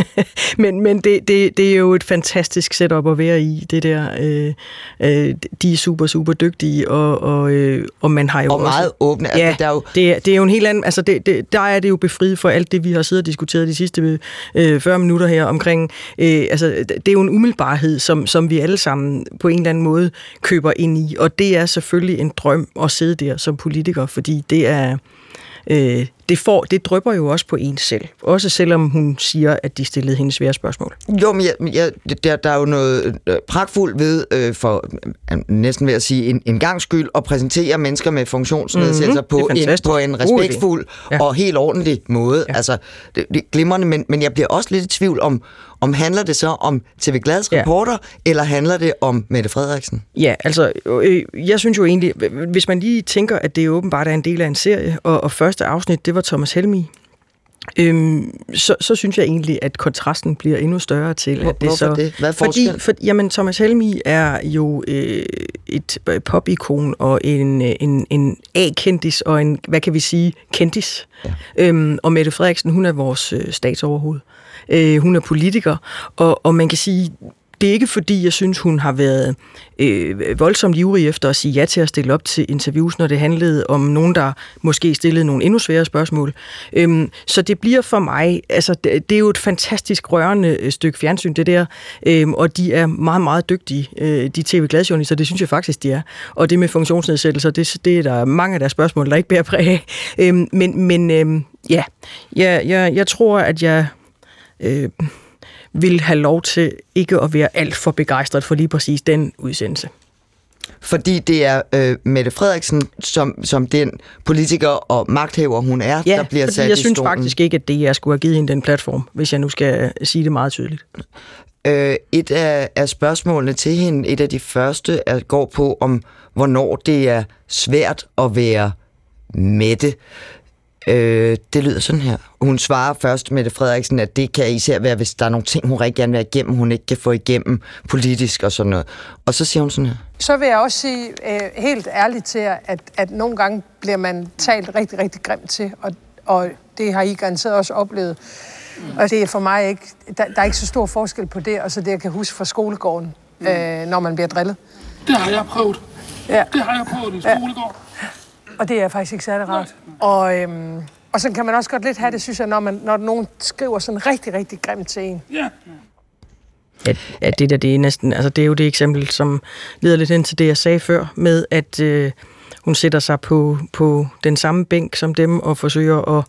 C: men men det, det, det er jo et fantastisk setup at være i, det der. Øh, øh, de er super, super dygtige, og, og, øh, og man har jo
B: og
C: også...
B: meget åbne. Altså,
C: Ja,
B: der er jo,
C: det, er, det er jo en helt anden... Altså, det, det, der er det jo befriet for alt det, vi har siddet og diskuteret de sidste øh, 40 minutter her omkring... Øh, altså, det er jo en umiddelbarhed, som, som vi alle sammen på en eller anden måde køber ind i, og det er selvfølgelig en drøm at sidde der som politiker, fordi det er... Øh, det, får, det drøber jo også på en selv. Også selvom hun siger, at de stillede hende svære spørgsmål.
B: Jo, men jeg, jeg, der, der er jo noget øh, pragtfuldt ved, øh, for øh, næsten ved at sige en, en gang skyld, at præsentere mennesker med funktionsnedsættelser
C: Mhm,
B: mm-hmm. på, en, på en respektfuld
C: Ja.
B: ja. og helt ordentlig måde.
C: Ja.
B: Ja. Altså, det, det er glimrende, men, men jeg bliver også lidt i tvivl om, om handler det så om TV Glads
C: Ja.
B: reporter, eller handler det om Mette Frederiksen?
C: Ja, altså, øh, jeg synes jo egentlig, hvis man lige tænker, at det åbenbart er en del af en serie, og, og første afsnit, det var Thomas Helmi, øhm, så, så synes jeg egentlig, at kontrasten bliver endnu større til,
B: Hvor-
C: at det så...
B: det? Hvad er
C: fordi, for, jamen, Thomas Helmi er jo øh, et popikon og en, øh, en, en A-kendis og en, hvad kan vi sige, kendis. Ja. Øhm, og Mette Frederiksen, hun er vores øh, statsoverhoved. Øh, hun er politiker, og, og man kan sige, det er ikke fordi, jeg synes, hun har været øh, voldsomt ivrig efter at sige ja til at stille op til interviews, når det handlede om nogen, der måske stillede nogle endnu sværere spørgsmål. Øhm, så det bliver for mig, altså det, det er jo et fantastisk rørende øh, stykke fjernsyn, det der, øhm, og de er meget, meget dygtige, øh, de tv-gladjournalister, det synes jeg faktisk, de er. Og det med funktionsnedsættelser, det, det er der mange af deres spørgsmål, der ikke bærer præg af. Øhm, men men øhm, ja, jeg, jeg, jeg tror, at jeg... Øh, vil have lov til ikke at være alt for begejstret for lige præcis den udsendelse.
B: Fordi det er øh, Mette Frederiksen, som, som den politiker og magthaver, hun er,
C: Ja,
B: der bliver
C: fordi
B: sat
C: jeg
B: i
C: synes
B: stolen.
C: faktisk ikke, at det jeg skulle have givet hende den platform, hvis jeg nu skal sige det meget tydeligt.
B: Øh, et af, af spørgsmålene til hende, et af de første, er, går på om, hvornår det er svært at være Mette. Øh, det lyder sådan her. Hun svarer først, Mette Frederiksen, at det kan især være, hvis der er nogle ting, hun rigtig gerne vil have igennem, hun ikke kan få igennem politisk og sådan noget. Og så siger hun sådan her.
H: Så vil jeg også sige øh, helt ærligt til jer, at, at nogle gange bliver man talt rigtig, rigtig grimt til, og, og det har I garanteret også oplevet. Og det er for mig ikke, der, der er ikke så stor forskel på det, og så det, jeg kan huske fra skolegården, øh, når man bliver drillet.
I: Det har jeg prøvet.
H: Ja.
I: Det har jeg prøvet i skolegård.
H: Og det er faktisk ikke særlig rart. Og, øhm, og så kan man også godt lidt have det, synes jeg, når, man, når nogen skriver sådan rigtig, rigtig grimt til en.
I: Ja.
C: At, at det der, det er næsten, altså det er jo det eksempel, som leder lidt ind til det, jeg sagde før, med at øh, hun sætter sig på, på den samme bænk som dem og forsøger at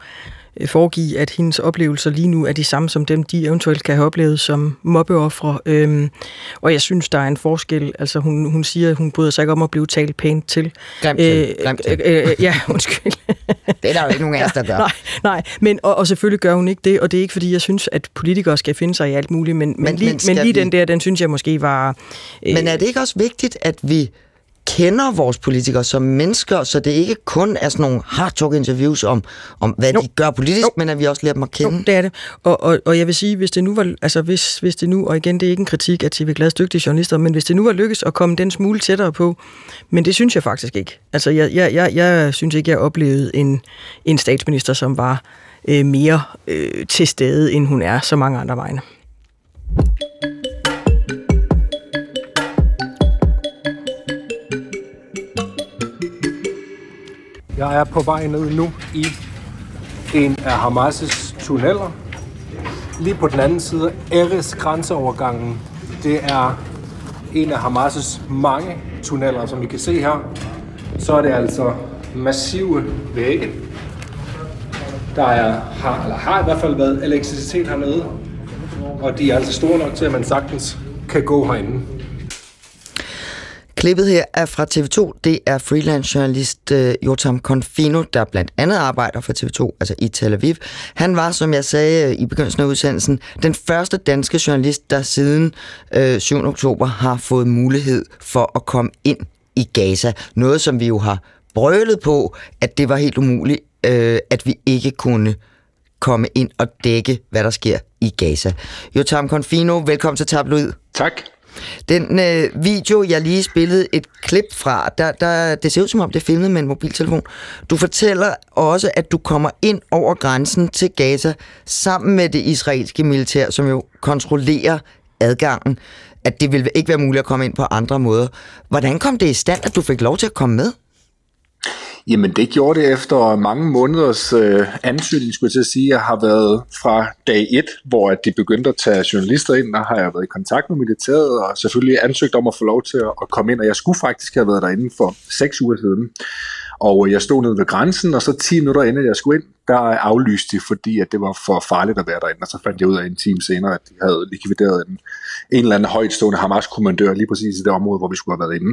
C: foregive, at hendes oplevelser lige nu er de samme som dem, de eventuelt kan have oplevet som mobbeoffre. Øhm, og jeg synes, der er en forskel. Altså hun, hun siger, at hun bryder sig ikke om at blive talt pænt til.
B: Grimt til, grimt til.
C: Øh, øh, ja, undskyld.
B: Det er der jo ikke nogen af os, der gør.
C: nej, nej, men og, og selvfølgelig gør hun ikke det, og det er ikke fordi, jeg synes, at politikere skal finde sig i alt muligt, men, men,
B: Men-
C: lige,
B: men
C: lige
B: vi-
C: den der, den synes jeg måske var... Øh,
B: Men er det ikke også vigtigt, at vi kender vores politikere som mennesker, så det ikke kun er sådan nogle hard talk interviews om, om hvad
C: Jo.
B: de gør politisk,
C: Jo.
B: men at vi også lærer dem at kende?
C: Jo, det er det. Og, og, og jeg vil sige, hvis det nu var, altså hvis, hvis det nu, og igen, det er ikke en kritik af TV Glads dygtige journalister, men hvis det nu var lykkes at komme den smule tættere på, men det synes jeg faktisk ikke. Altså, jeg, jeg, jeg, jeg synes ikke, jeg oplevede en, en statsminister, som var øh, mere øh, til stede, end hun er så mange andre vegne.
J: Jeg er på vej ned nu i en af Hamas' tunneller. Lige på den anden side Eres grænseovergangen. Det er en af Hamas' mange tunneller, som I kan se her. Så er det altså massive vægge. Der er, har, eller har i hvert fald været elektricitet hernede. Og de er altså store nok til, at man sagtens kan gå herinde.
B: Klippet her er fra TV2. Det er freelance journalist øh, Jotam Confino, der blandt andet arbejder for TV2, altså i Tel Aviv. Han var, som jeg sagde øh, i begyndelsen af udsendelsen, den første danske journalist, der siden øh, 7. oktober har fået mulighed for at komme ind i Gaza. Noget, som vi jo har brølet på, at det var helt umuligt, øh, at vi ikke kunne komme ind og dække, hvad der sker i Gaza. Jotam Confino, velkommen til Tabloid.
J: Tak.
B: Den øh, video, jeg lige spillede et klip fra, der, der, det ser ud som om, det er filmet med en mobiltelefon. Du fortæller også, at du kommer ind over grænsen til Gaza sammen med det israelske militær, som jo kontrollerer adgangen. At det ville ikke være muligt at komme ind på andre måder. Hvordan kom det i stand, at du fik lov til at komme med?
K: Jamen det gjorde det efter mange måneders øh, ansøgning, skulle jeg til at sige. Jeg har været fra dag 1, hvor at de begyndte at tage journalister ind, der har jeg været i kontakt med militæret, og selvfølgelig ansøgt om at få lov til at komme ind, og jeg skulle faktisk have været derinde for 6 uger siden. Og øh, jeg stod nede ved grænsen, og så 10 minutter inden jeg skulle ind, der aflyste de, fordi at det var for farligt at være derinde. Og så fandt jeg ud af en time senere, at de havde likvideret en, en eller anden højtstående Hamas-kommandør lige præcis i det område, hvor vi skulle have været inde.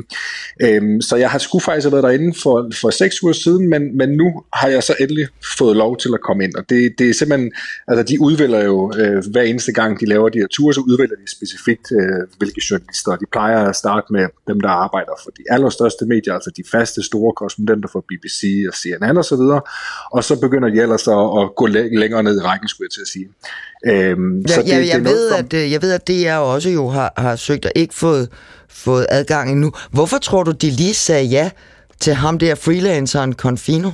K: Øhm, så jeg har skulle faktisk have været derinde for, for seks uger siden, men, men nu har jeg så endelig fået lov til at komme ind. Og det, det er simpelthen, altså de udvælger jo øh, hver eneste gang, de laver de her ture, så udvælger de specifikt, øh, hvilke journalister. De plejer at starte med dem, der arbejder for de allerstørste medier, altså de faste store korrespondenter for BBC og CNN og så videre. Og så begynder de ellers at, at gå længere ned i rækken, skulle jeg til at sige.
B: Øhm, ja, så det, ja, jeg, det ved, som... at, øh, jeg ved, at DR også jo har, har søgt og ikke fået, fået adgang endnu. Hvorfor tror du, de lige sagde ja til ham der freelanceren Confino?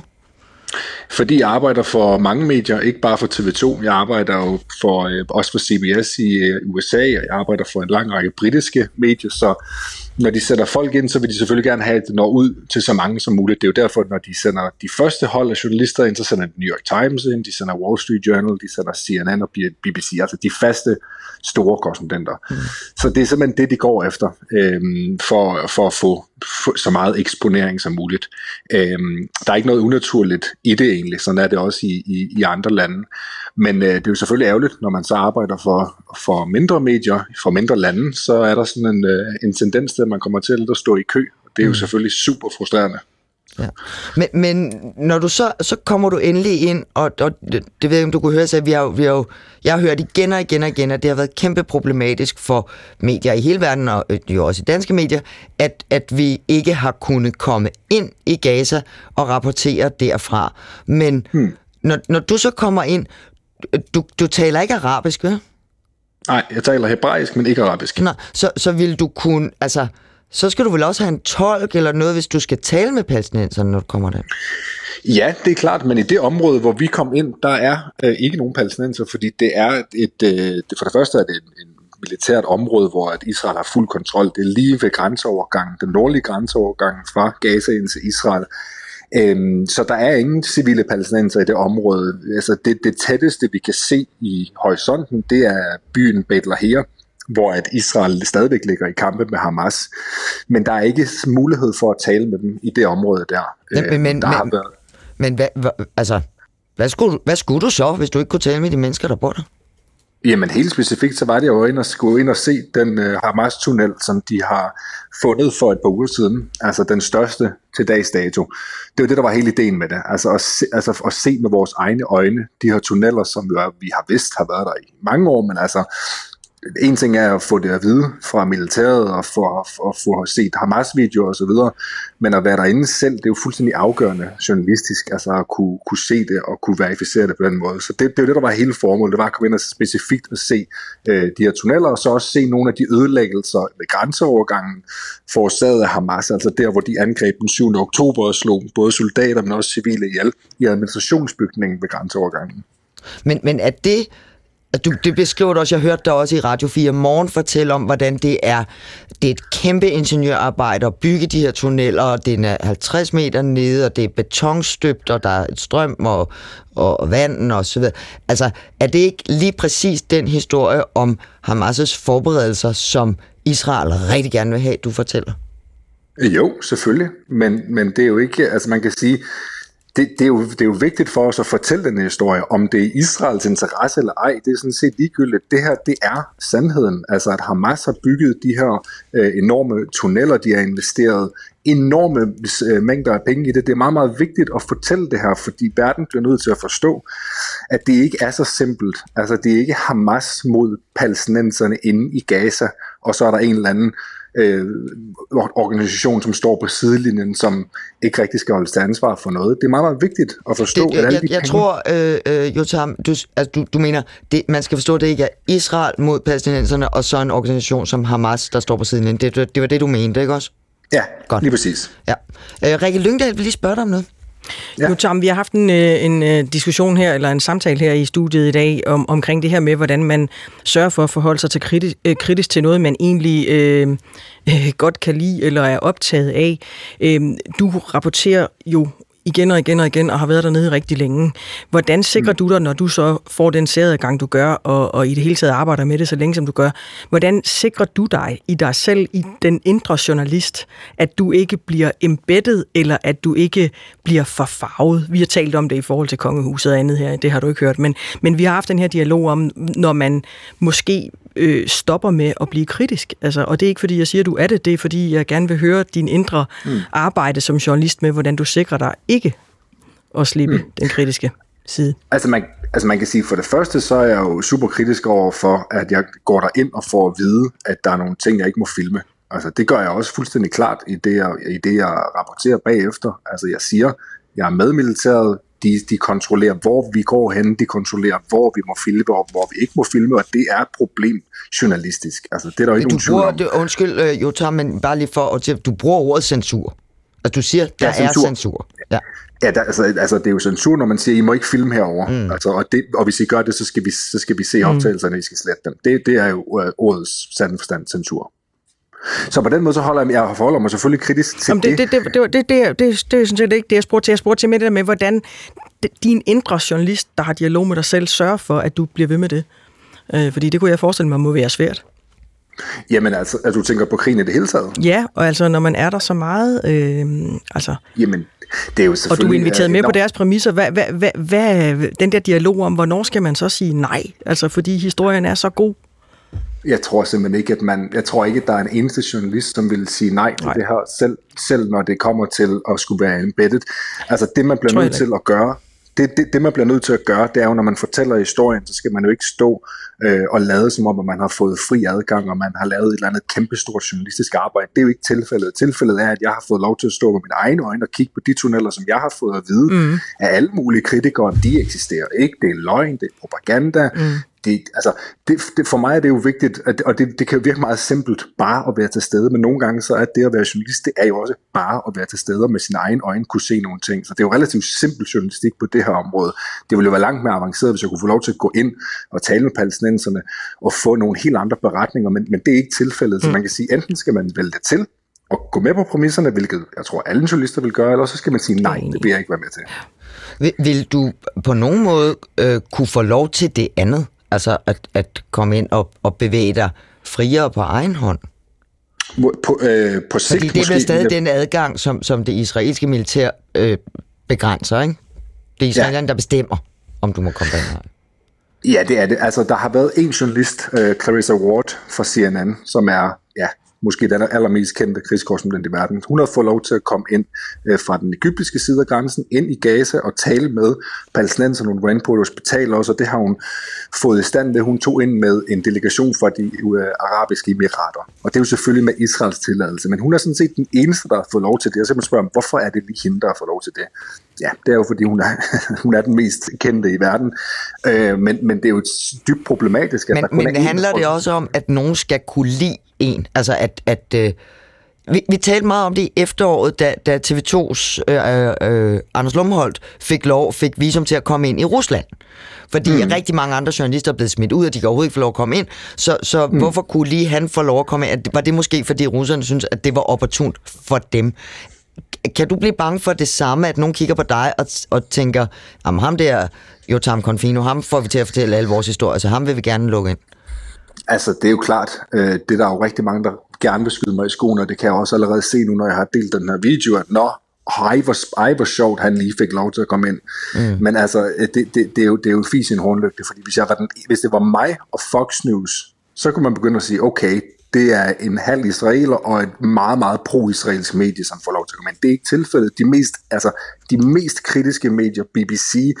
K: Fordi jeg arbejder for mange medier, ikke bare for TV2. Jeg arbejder jo for, øh, også for CBS i øh, USA, og jeg arbejder for en lang række britiske medier, så når de sætter folk ind, så vil de selvfølgelig gerne have, at det når ud til så mange som muligt. Det er jo derfor, når de sender de første hold af journalister ind, så sender de New York Times ind, de sender Wall Street Journal, de sender CNN og BBC, altså de faste store korrespondenter. Mm. Så det er simpelthen det, de går efter, øhm, for, for at få, få så meget eksponering som muligt. Øhm, der er ikke noget unaturligt i det egentlig, sådan er det også i, i, i andre lande. Men øh, det er jo selvfølgelig ærgerligt, når man så arbejder for, for mindre medier, for mindre lande, så er der sådan en, øh, en tendens til, at man kommer til at stå i kø. Det er jo mm. selvfølgelig super frustrerende.
B: Ja. Men, men når du så, så kommer du endelig ind, og, og det, det ved jeg, om du kunne høre, så vi har, vi har jo, jeg har hørt igen og igen og igen, at det har været kæmpe problematisk for medier i hele verden, og øh, jo også i danske medier, at, at vi ikke har kunnet komme ind i Gaza og rapportere derfra. Men hmm. når, når du så kommer ind, du, du taler ikke arabisk, vel?
K: Nej, jeg taler hebraisk, men ikke arabisk.
B: Nej, så, så vil du kunne, altså, så skal du vel også have en tolk eller noget, hvis du skal tale med palæstinenserne, når du kommer der?
K: Ja, det er klart, men i det område, hvor vi kom ind, der er øh, ikke nogen palæstinenser, fordi det er et, øh, det, for det første er det en, en militært område, hvor at Israel har fuld kontrol. Det er lige ved grænseovergangen, den nordlige grænseovergang fra Gaza ind til Israel. Øhm, så der er ingen civile palæstinenser i det område. Altså det, det tætteste, vi kan se i horisonten, det er byen Lahir, hvor at Israel stadigvæk ligger i kampe med Hamas. Men der er ikke mulighed for at tale med dem i det område der.
B: Men, øh, men, der men, men hvad, hvad, altså, hvad skulle, hvad skulle du så, hvis du ikke kunne tale med de mennesker, der bor der?
K: Jamen helt specifikt, så var det jo ind og skulle ind og se den øh, Hamas-tunnel, som de har fundet for et par uger siden. Altså den største til dags dato. Det var det, der var hele ideen med det. Altså at se, altså at se med vores egne øjne de her tunneller, som jo er, vi har vidst har været der i mange år, men altså en ting er at få det at vide fra militæret og få, at få set Hamas-videoer osv., men at være derinde selv, det er jo fuldstændig afgørende journalistisk, altså at kunne, kunne se det og kunne verificere det på den måde. Så det, det er jo det, der var hele formålet, det var at komme ind og specifikt at se øh, de her tunneller, og så også se nogle af de ødelæggelser ved grænseovergangen forårsaget af Hamas, altså der, hvor de angreb den 7. oktober og slog både soldater, men også civile ihjel i administrationsbygningen ved grænseovergangen.
B: Men, men er det du, det beskriver du også, jeg hørte dig også i Radio 4 morgen fortælle om, hvordan det er, det er et kæmpe ingeniørarbejde at bygge de her tunneller, og den er 50 meter nede, og det er betonstøbt, og der er et strøm og, og vand og så videre. Altså, er det ikke lige præcis den historie om Hamas' forberedelser, som Israel rigtig gerne vil have, du fortæller?
K: Jo, selvfølgelig, men, men det er jo ikke, altså man kan sige, det, det, er jo, det er jo vigtigt for os at fortælle den historie. Om det er Israels interesse eller ej, det er sådan set ligegyldigt. Det her, det er sandheden. Altså, at Hamas har bygget de her øh, enorme tunneller, de har investeret enorme øh, mængder af penge i det. Det er meget, meget vigtigt at fortælle det her, fordi verden bliver nødt til at forstå, at det ikke er så simpelt. Altså, det er ikke Hamas mod palæstinenserne inde i Gaza, og så er der en eller anden øh, organisation, som står på sidelinjen, som ikke rigtig skal holde til ansvar for noget. Det er meget, meget vigtigt at forstå,
B: det,
K: at alle
B: jeg, jeg
K: penge-
B: tror, øh, øh, Jotam, du, altså, du, du mener, det, man skal forstå, at det ikke er Israel mod palæstinenserne, og så en organisation som Hamas, der står på sidelinjen. Det, det, det var det, du mente, ikke også?
K: Ja,
B: Godt.
K: lige præcis.
B: Ja. Øh, Rikke Lyngdal vil lige spørge dig om noget.
C: Ja. Nu, Tom, vi har haft en, øh, en øh, diskussion her, eller en samtale her i studiet i dag, om, omkring det her med, hvordan man sørger for at forholde sig til kritisk, øh, kritisk til noget, man egentlig øh, godt kan lide eller er optaget af. Øh, du rapporterer jo igen og igen og igen, og har været dernede rigtig længe. Hvordan sikrer mm. du dig, når du så får den særadgang, du gør, og, og i det hele taget arbejder med det så længe, som du gør, hvordan sikrer du dig i dig selv, i den indre journalist, at du ikke bliver embedded, eller at du ikke bliver forfarvet? Vi har talt om det i forhold til kongehuset og andet her, det har du ikke hørt, men, men vi har haft den her dialog om, når man måske øh, stopper med at blive kritisk. Altså, og det er ikke fordi, jeg siger, du er det, det er fordi, jeg gerne vil høre din indre mm. arbejde som journalist med, hvordan du sikrer dig ikke at slippe mm. den kritiske side.
K: Altså man, altså man kan sige, for det første, så er jeg jo super kritisk over for, at jeg går der ind og får at vide, at der er nogle ting, jeg ikke må filme. Altså det gør jeg også fuldstændig klart i det, jeg, i det, jeg rapporterer bagefter. Altså jeg siger, jeg er med militæret, de, de kontrollerer, hvor vi går hen, de kontrollerer, hvor vi må filme, og hvor vi ikke må filme, og det er et problem journalistisk. Altså, det er der jo ikke nogen tvivl
B: bruger,
K: om.
B: det, undskyld, øh, Jotam, men bare lige for at du bruger ordet censur. Altså, du siger, der
K: Ja,
B: er
K: censur.
B: censur. Ja.
K: Ja, der, altså, altså, det er jo censur, når man siger, I må ikke filme herover. Mm. Altså, og, det, og hvis I gør det, så skal vi, så skal vi se optagelserne, I skal slette dem. Det, det er jo uh, ordets sande forstand censur. Så på den måde så holder jeg, jeg forholder mig selvfølgelig kritisk til
C: Jamen, det. Det, det, det, det, det, det, det, det er sådan set ikke det, jeg spurgte til. Jeg spurgte til med det der med, hvordan din indre journalist, der har dialog med dig selv, sørger for, at du bliver ved med det. Øh, fordi det kunne jeg forestille mig må være svært.
K: Jamen altså, at du tænker på krigen i det hele taget?
C: Ja, og altså når man er der så meget, øh, altså...
K: Jamen, det er jo selvfølgelig...
C: Og du er inviteret med
K: enormt.
C: på deres præmisser. Hvad, hvad, hvad, hvad, den der dialog om, hvornår skal man så sige nej? Altså, fordi historien er så god,
K: jeg tror simpelthen ikke, at man, jeg tror ikke, at der er en eneste journalist, som vil sige nej til
C: Nej.
K: det her, selv, selv når det kommer til at skulle være embedded. Altså det, man bliver nødt til at gøre, det, det, det, man bliver nødt til at gøre, det er jo, når man fortæller historien, så skal man jo ikke stå øh, og lade som om, at man har fået fri adgang, og man har lavet et eller andet kæmpestort journalistisk arbejde. Det er jo ikke tilfældet. Tilfældet er, at jeg har fået lov til at stå med mine egne øjne og kigge på de tunneller, som jeg har fået at vide mm. af alle mulige kritikere. De eksisterer ikke. Det er løgn, det er propaganda, mm. Det, altså, det, det, for mig er det jo vigtigt, at, og det, det kan jo virke meget simpelt bare at være til stede, men nogle gange så er det at være journalist, det er jo også bare at være til stede og med sine egne øjne kunne se nogle ting. Så det er jo relativt simpel journalistik på det her område. Det ville jo være langt mere avanceret, hvis jeg kunne få lov til at gå ind og tale med palæstinenserne og få nogle helt andre beretninger, men, men det er ikke tilfældet. Så man kan sige, enten skal man vælge det til, og gå med på præmisserne, hvilket jeg tror alle journalister vil gøre, eller så skal man sige, nej, det vil jeg ikke være med til.
B: Vil, vil du på nogen måde øh, kunne få lov til det andet? Altså at, at komme ind og, og bevæge dig friere på egen hånd?
K: På, øh, på sigt
B: Fordi det er
K: måske,
B: stadig den adgang, som, som det israelske militær øh, begrænser, ikke? Det er israelerne, ja. der bestemmer, om du må komme derind. eller ej.
K: Ja, det er det. Altså, der har været en journalist, uh, Clarissa Ward fra CNN, som er, ja, måske den allermest kendte krigskorrespondent i verden. Hun har fået lov til at komme ind øh, fra den egyptiske side af grænsen, ind i Gaza og tale med palæstinenserne. Hun var inde på et hospital også, og det har hun fået i stand ved. Hun tog ind med en delegation fra de øh, arabiske emirater. Og det er jo selvfølgelig med Israels tilladelse. Men hun er sådan set den eneste, der har fået lov til det. Og så man spørger, hvorfor er det lige hende, der har fået lov til det? Ja, det er jo fordi, hun er, hun er den mest kendte i verden. Øh, men, men det er jo dybt problematisk, at
B: Men,
K: der kun
B: men
K: én,
B: handler
K: der
B: det også om, at nogen skal kunne lide en? Altså at... at øh, vi, vi talte meget om det i efteråret, da, da TV2's øh, øh, Anders Lumholdt fik lov, fik visum til at komme ind i Rusland. Fordi mm. rigtig mange andre journalister er blevet smidt ud, og de kan overhovedet ikke få lov at komme ind. Så, så mm. hvorfor kunne lige han få lov at komme ind? Var det måske, fordi russerne synes, at det var opportunt for dem? Kan du blive bange for det samme, at nogen kigger på dig og, og tænker, jamen ham der, Jotam Confino, ham får vi til at fortælle alle vores historier, så ham vil vi gerne lukke ind.
K: Altså, det er jo klart, øh, det er der jo rigtig mange, der gerne vil skyde mig i skoene, og det kan jeg også allerede se nu, når jeg har delt den her video, at nå, ej, hvor, ej, hvor sjovt, han lige fik lov til at komme ind. Mm. Men altså, øh, det, det, det, er jo, det er jo fis i en hornlygte, fordi hvis, jeg var den, hvis det var mig og Fox News, så kunne man begynde at sige, okay, det er en halv israeler og et meget, meget pro-israelsk medie, som får lov til at komme ind. Det er ikke tilfældet. De mest, altså, de mest kritiske medier, BBC,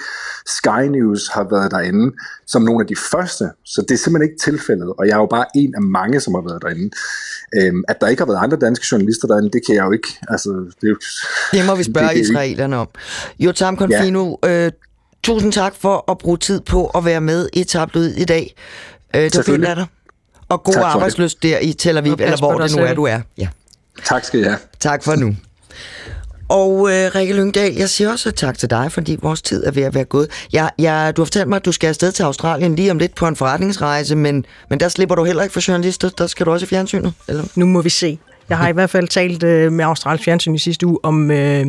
K: Sky News, har været derinde som nogle af de første. Så det er simpelthen ikke tilfældet, og jeg er jo bare en af mange, som har været derinde. Øhm, at der ikke har været andre danske journalister derinde, det kan jeg jo ikke. Altså, det, er jo,
B: det må vi spørge det israelerne om. Jotam Confino, ja. øh, tusind tak for at bruge tid på at være med i Tabloid i dag. Øh, det var dig. Og god arbejdsløst der i Tel Aviv, eller hvor det nu er, du er. Ja.
K: Tak skal I have.
B: Tak for nu. Og øh, Rikke Lyngdal, jeg siger også tak til dig, fordi vores tid er ved at være gået. Jeg, jeg, du har fortalt mig, at du skal afsted til Australien lige om lidt på en forretningsrejse, men, men der slipper du heller ikke for journalister. Der skal du også i fjernsynet, eller?
C: Nu må vi se. Jeg har i hvert fald talt øh, med Australiens fjernsyn i sidste uge om, øh,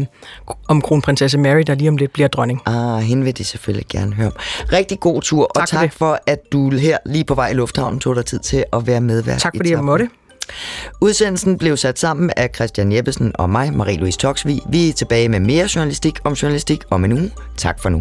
C: om kronprinsesse Mary, der lige om lidt bliver dronning.
B: Ah, hende vil de selvfølgelig gerne høre om. Rigtig god tur, tak og tak for, for, at du her lige på vej i lufthavnen tog dig tid til at være medvært.
C: Tak fordi jeg måtte.
B: Udsendelsen blev sat sammen af Christian Jeppesen og mig, Marie-Louise Toksvig. Vi er tilbage med mere journalistik om journalistik om en uge. Tak for nu.